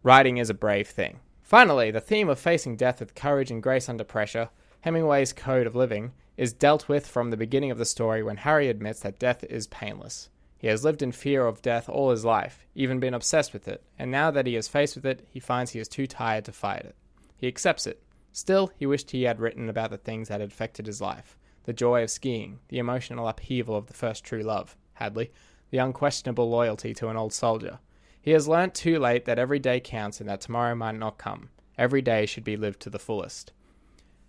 writing is a brave thing. Finally, the theme of facing death with courage and grace under pressure Hemingway's code of living is dealt with from the beginning of the story when Harry admits that death is painless. He has lived in fear of death all his life, even been obsessed with it, and now that he is faced with it, he finds he is too tired to fight it. He accepts it. Still, he wished he had written about the things that had affected his life the joy of skiing, the emotional upheaval of the first true love, Hadley, the unquestionable loyalty to an old soldier. He has learnt too late that every day counts and that tomorrow might not come. Every day should be lived to the fullest.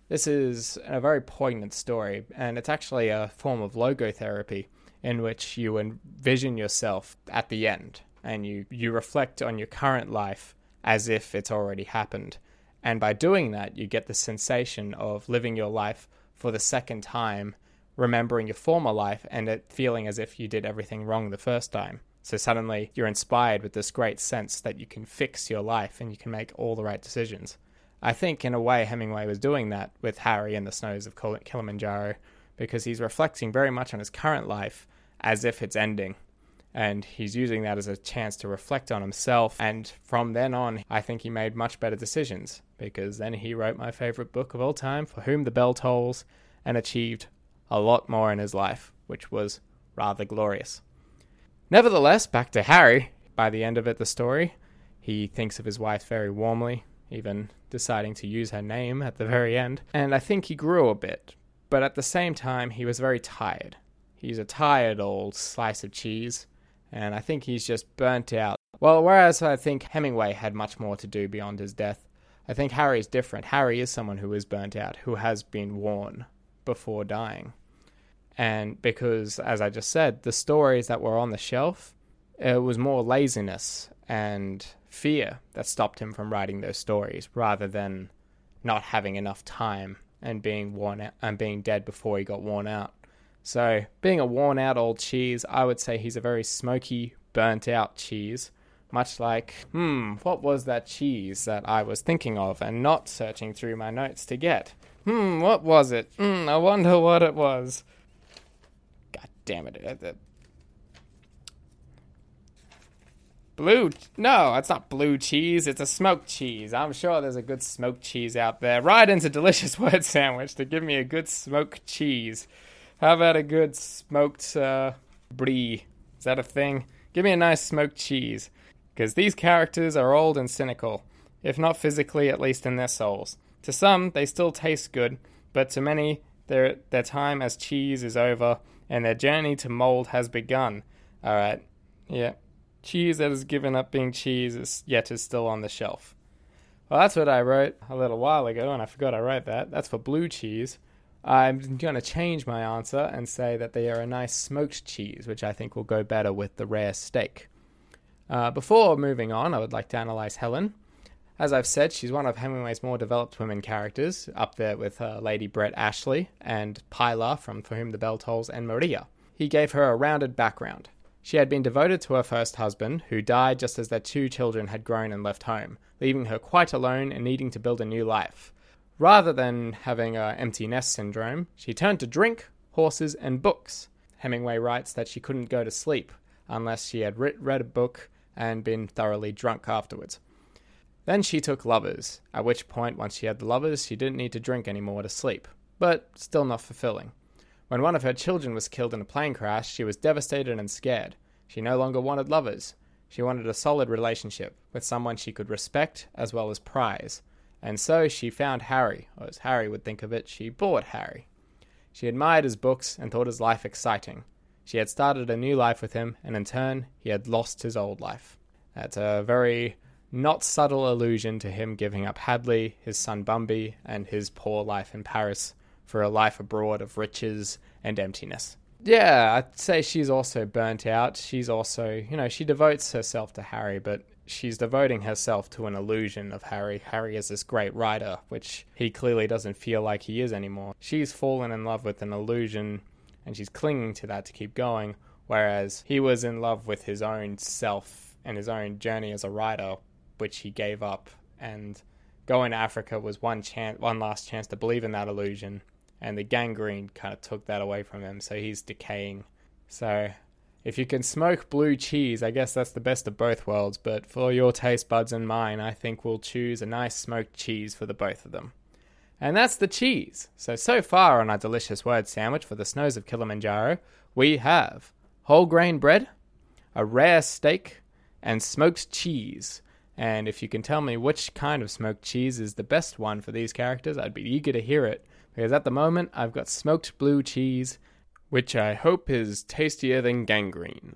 This is a very poignant story, and it's actually a form of logotherapy in which you envision yourself at the end and you, you reflect on your current life as if it's already happened. And by doing that, you get the sensation of living your life for the second time, remembering your former life and it feeling as if you did everything wrong the first time. So suddenly you're inspired with this great sense that you can fix your life and you can make all the right decisions. I think, in a way, Hemingway was doing that with Harry in the snows of Kilimanjaro because he's reflecting very much on his current life as if it's ending. And he's using that as a chance to reflect on himself. And from then on, I think he made much better decisions because then he wrote my favorite book of all time, For Whom the Bell Tolls, and achieved a lot more in his life, which was rather glorious. Nevertheless, back to Harry. By the end of it, the story, he thinks of his wife very warmly, even deciding to use her name at the very end. And I think he grew a bit, but at the same time, he was very tired. He's a tired old slice of cheese, and I think he's just burnt out. Well, whereas I think Hemingway had much more to do beyond his death, I think Harry is different. Harry is someone who is burnt out, who has been worn before dying. And because, as I just said, the stories that were on the shelf, it was more laziness and fear that stopped him from writing those stories rather than not having enough time and being worn out and being dead before he got worn out. So, being a worn out old cheese, I would say he's a very smoky, burnt out cheese. Much like, hmm, what was that cheese that I was thinking of and not searching through my notes to get? Hmm, what was it? Hmm, I wonder what it was. God damn it. Blue? No, it's not blue cheese. It's a smoked cheese. I'm sure there's a good smoked cheese out there. Right into delicious word sandwich to give me a good smoked cheese. How about a good smoked uh, brie? Is that a thing? Give me a nice smoked cheese. Because these characters are old and cynical, if not physically, at least in their souls. To some, they still taste good, but to many, their, their time as cheese is over and their journey to mold has begun. Alright, yeah, cheese that has given up being cheese is yet is still on the shelf. Well, that's what I wrote a little while ago, and I forgot I wrote that. That's for blue cheese. I'm going to change my answer and say that they are a nice smoked cheese, which I think will go better with the rare steak. Uh, before moving on, I would like to analyze Helen. As I've said, she's one of Hemingway's more developed women characters, up there with uh, Lady Brett Ashley and Pilar from For Whom the Bell Tolls and Maria. He gave her a rounded background. She had been devoted to her first husband, who died just as their two children had grown and left home, leaving her quite alone and needing to build a new life. Rather than having a empty nest syndrome, she turned to drink, horses, and books. Hemingway writes that she couldn't go to sleep unless she had read a book and been thoroughly drunk afterwards. Then she took lovers, at which point, once she had the lovers, she didn't need to drink anymore to sleep, but still not fulfilling. When one of her children was killed in a plane crash, she was devastated and scared. She no longer wanted lovers. She wanted a solid relationship with someone she could respect as well as prize. And so she found Harry, or as Harry would think of it, she bought Harry. She admired his books and thought his life exciting. She had started a new life with him, and in turn, he had lost his old life. That's a very not subtle allusion to him giving up Hadley, his son Bumby, and his poor life in Paris for a life abroad of riches and emptiness. Yeah, I'd say she's also burnt out. She's also, you know, she devotes herself to Harry, but she's devoting herself to an illusion of Harry. Harry is this great writer, which he clearly doesn't feel like he is anymore. She's fallen in love with an illusion and she's clinging to that to keep going, whereas he was in love with his own self and his own journey as a writer, which he gave up. And going to Africa was one chance, one last chance to believe in that illusion, and the gangrene kind of took that away from him, so he's decaying. So if you can smoke blue cheese, I guess that's the best of both worlds, but for your taste buds and mine, I think we'll choose a nice smoked cheese for the both of them. And that's the cheese. So, so far on our delicious word sandwich for the snows of Kilimanjaro, we have whole grain bread, a rare steak, and smoked cheese. And if you can tell me which kind of smoked cheese is the best one for these characters, I'd be eager to hear it. Because at the moment, I've got smoked blue cheese which I hope is tastier than gangrene.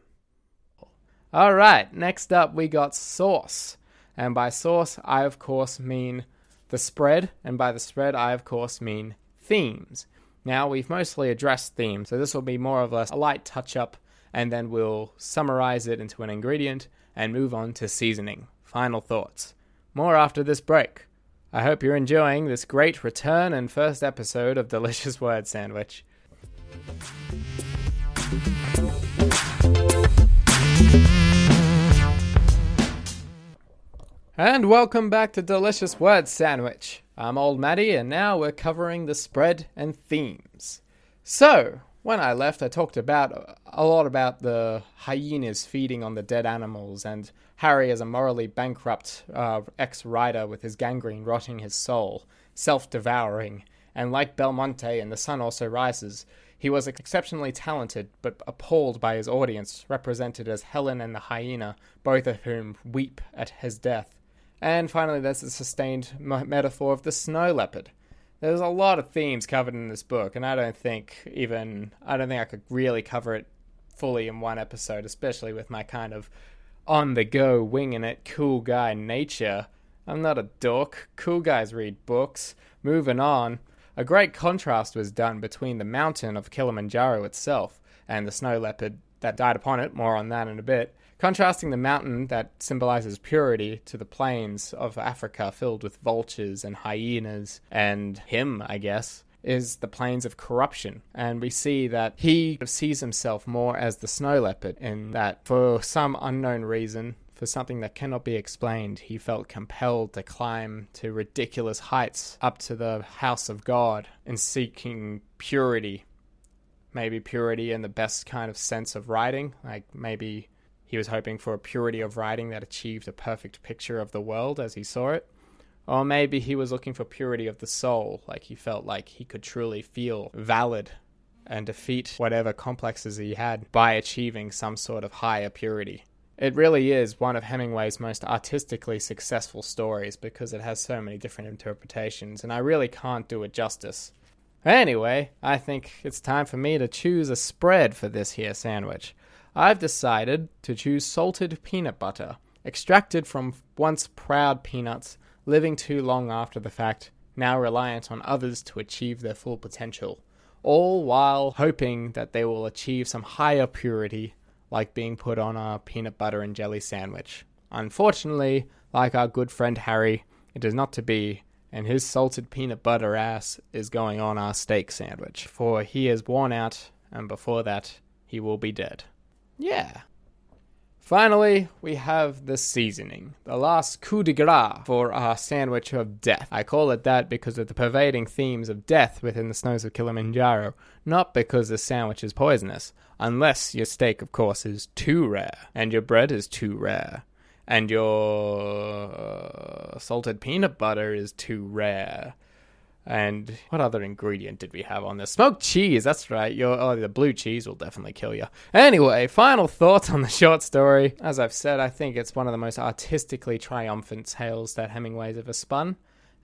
Alright, next up we got sauce. And by sauce, I of course mean the spread, and by the spread, I of course mean themes. Now, we've mostly addressed themes, so this will be more of a, a light touch up, and then we'll summarize it into an ingredient and move on to seasoning. Final thoughts. More after this break. I hope you're enjoying this great return and first episode of Delicious Word Sandwich. And welcome back to Delicious Word Sandwich. I'm Old Matty, and now we're covering the spread and themes. So, when I left, I talked about a lot about the hyenas feeding on the dead animals, and Harry as a morally bankrupt uh, ex-rider with his gangrene rotting his soul, self-devouring, and like Belmonte and The Sun Also Rises, he was exceptionally talented, but appalled by his audience, represented as Helen and the hyena, both of whom weep at his death. And finally, there's the sustained metaphor of the snow leopard. There's a lot of themes covered in this book, and I don't think even I don't think I could really cover it fully in one episode, especially with my kind of on the go, winging it, cool guy nature. I'm not a dork. Cool guys read books. Moving on. A great contrast was done between the mountain of Kilimanjaro itself and the snow leopard that died upon it, more on that in a bit, contrasting the mountain that symbolizes purity to the plains of Africa filled with vultures and hyenas and him, I guess. Is the plains of corruption, and we see that he sees himself more as the snow leopard, in that for some unknown reason, for something that cannot be explained, he felt compelled to climb to ridiculous heights up to the house of God in seeking purity. Maybe purity in the best kind of sense of writing, like maybe he was hoping for a purity of writing that achieved a perfect picture of the world as he saw it. Or maybe he was looking for purity of the soul, like he felt like he could truly feel valid and defeat whatever complexes he had by achieving some sort of higher purity. It really is one of Hemingway's most artistically successful stories because it has so many different interpretations, and I really can't do it justice. Anyway, I think it's time for me to choose a spread for this here sandwich. I've decided to choose salted peanut butter, extracted from once proud peanuts, living too long after the fact, now reliant on others to achieve their full potential, all while hoping that they will achieve some higher purity like being put on a peanut butter and jelly sandwich. Unfortunately, like our good friend Harry, it is not to be, and his salted peanut butter ass is going on our steak sandwich, for he is worn out, and before that, he will be dead. Yeah. Finally, we have the seasoning, the last coup de grace for our sandwich of death. I call it that because of the pervading themes of death within the snows of Kilimanjaro, not because the sandwich is poisonous, unless your steak, of course, is too rare, and your bread is too rare, and your uh, salted peanut butter is too rare. And what other ingredient did we have on this? Smoked cheese, that's right. Your, oh, the blue cheese will definitely kill you. Anyway, final thoughts on the short story. As I've said, I think it's one of the most artistically triumphant tales that Hemingway's ever spun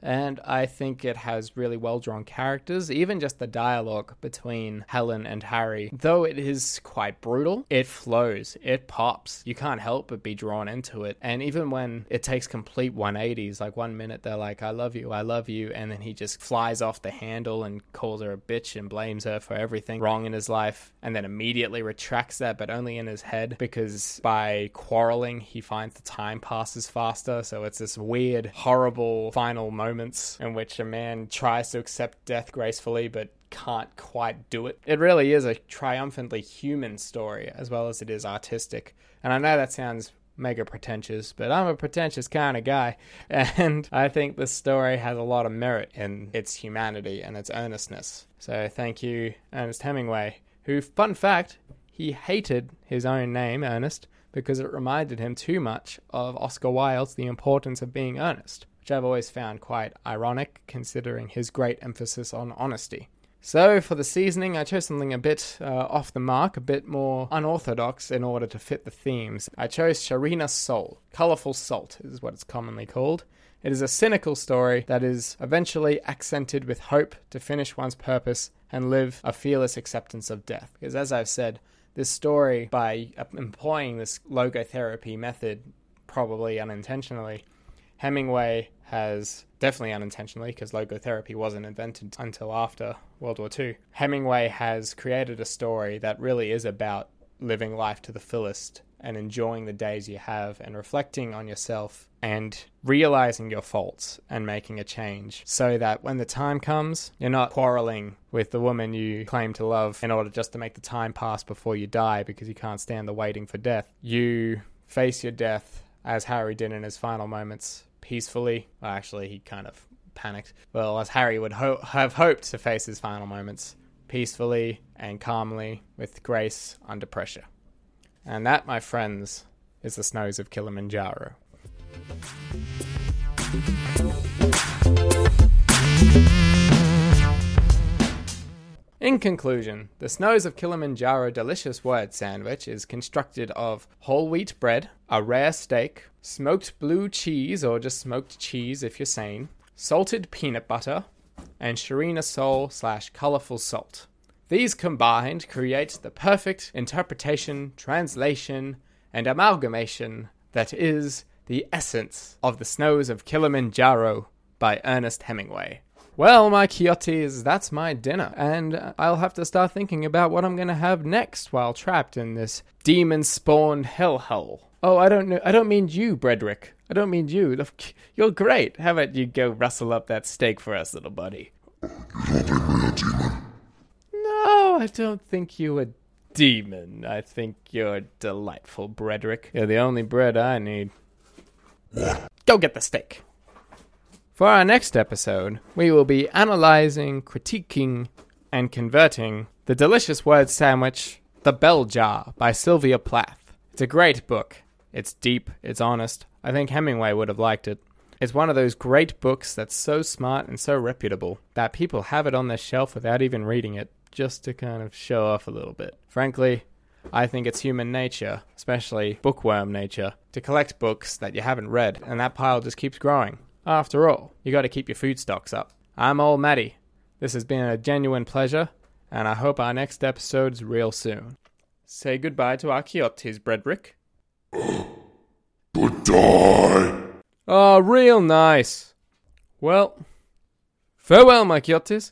and I think it has really well drawn characters. Even just the dialogue between Helen and Harry, though it is quite brutal, it flows, it pops. You can't help but be drawn into it. And even when it takes complete 180s, like one minute they're like, I love you, I love you, and then he just flies off the handle and calls her a bitch and blames her for everything wrong in his life, and then immediately retracts that, but only in his head because by quarreling, he finds the time passes faster. So it's this weird, horrible final moment moments in which a man tries to accept death gracefully but can't quite do it. It really is a triumphantly human story as well as it is artistic. And I know that sounds mega pretentious, but I'm a pretentious kind of guy. And I think this story has a lot of merit in its humanity and its earnestness. So thank you, Ernest Hemingway, who, fun fact, he hated his own name, Ernest, because it reminded him too much of Oscar Wilde's The Importance of Being Earnest which I've always found quite ironic considering his great emphasis on honesty. So, for the seasoning, I chose something a bit uh, off the mark, a bit more unorthodox in order to fit the themes. I chose Sharina Soul. Colorful Salt is what it's commonly called. It is a cynical story that is eventually accented with hope to finish one's purpose and live a fearless acceptance of death. Because, as I've said, this story, by employing this logotherapy method, probably unintentionally, Hemingway has definitely unintentionally, because logotherapy wasn't invented until after World War II. Hemingway has created a story that really is about living life to the fullest and enjoying the days you have and reflecting on yourself and realizing your faults and making a change so that when the time comes, you're not quarreling with the woman you claim to love in order just to make the time pass before you die because you can't stand the waiting for death. You face your death as Harry did in his final moments peacefully. Well, actually, he kind of panicked. Well, as Harry would ho- have hoped to face his final moments peacefully and calmly with grace under pressure. And that, my friends, is the snows of Kilimanjaro. In conclusion, the Snows of Kilimanjaro delicious word sandwich is constructed of whole wheat bread, a rare steak, smoked blue cheese or just smoked cheese if you're sane, salted peanut butter, and Sharina Soul slash colorful salt. These combined create the perfect interpretation, translation, and amalgamation that is the essence of the Snows of Kilimanjaro by Ernest Hemingway. Well, my Quixotes, that's my dinner, and I'll have to start thinking about what I'm to have next while trapped in this demon-spawned hellhole. Oh, I don't know. I don't mean you, Bredrick. I don't mean you. You're great. How about you go rustle up that steak for us, little buddy? You don't think a demon? No, I don't think you a demon. I think you're delightful, Bredrick. You're the only bread I need. What? Go get the steak. For our next episode, we will be analyzing, critiquing, and converting the delicious word sandwich, The Bell Jar by Sylvia Plath. It's a great book. It's deep, it's honest. I think Hemingway would have liked it. It's one of those great books that's so smart and so reputable that people have it on their shelf without even reading it, just to kind of show off a little bit. Frankly, I think it's human nature, especially bookworm nature, to collect books that you haven't read, and that pile just keeps growing. After all, you got to keep your food stocks up. I'm old Matty. This has been a genuine pleasure, and I hope our next episode's real soon. Say goodbye to our Quixotes, Bredrick. Goodbye. Oh, real nice. Well, farewell, my Quixotes.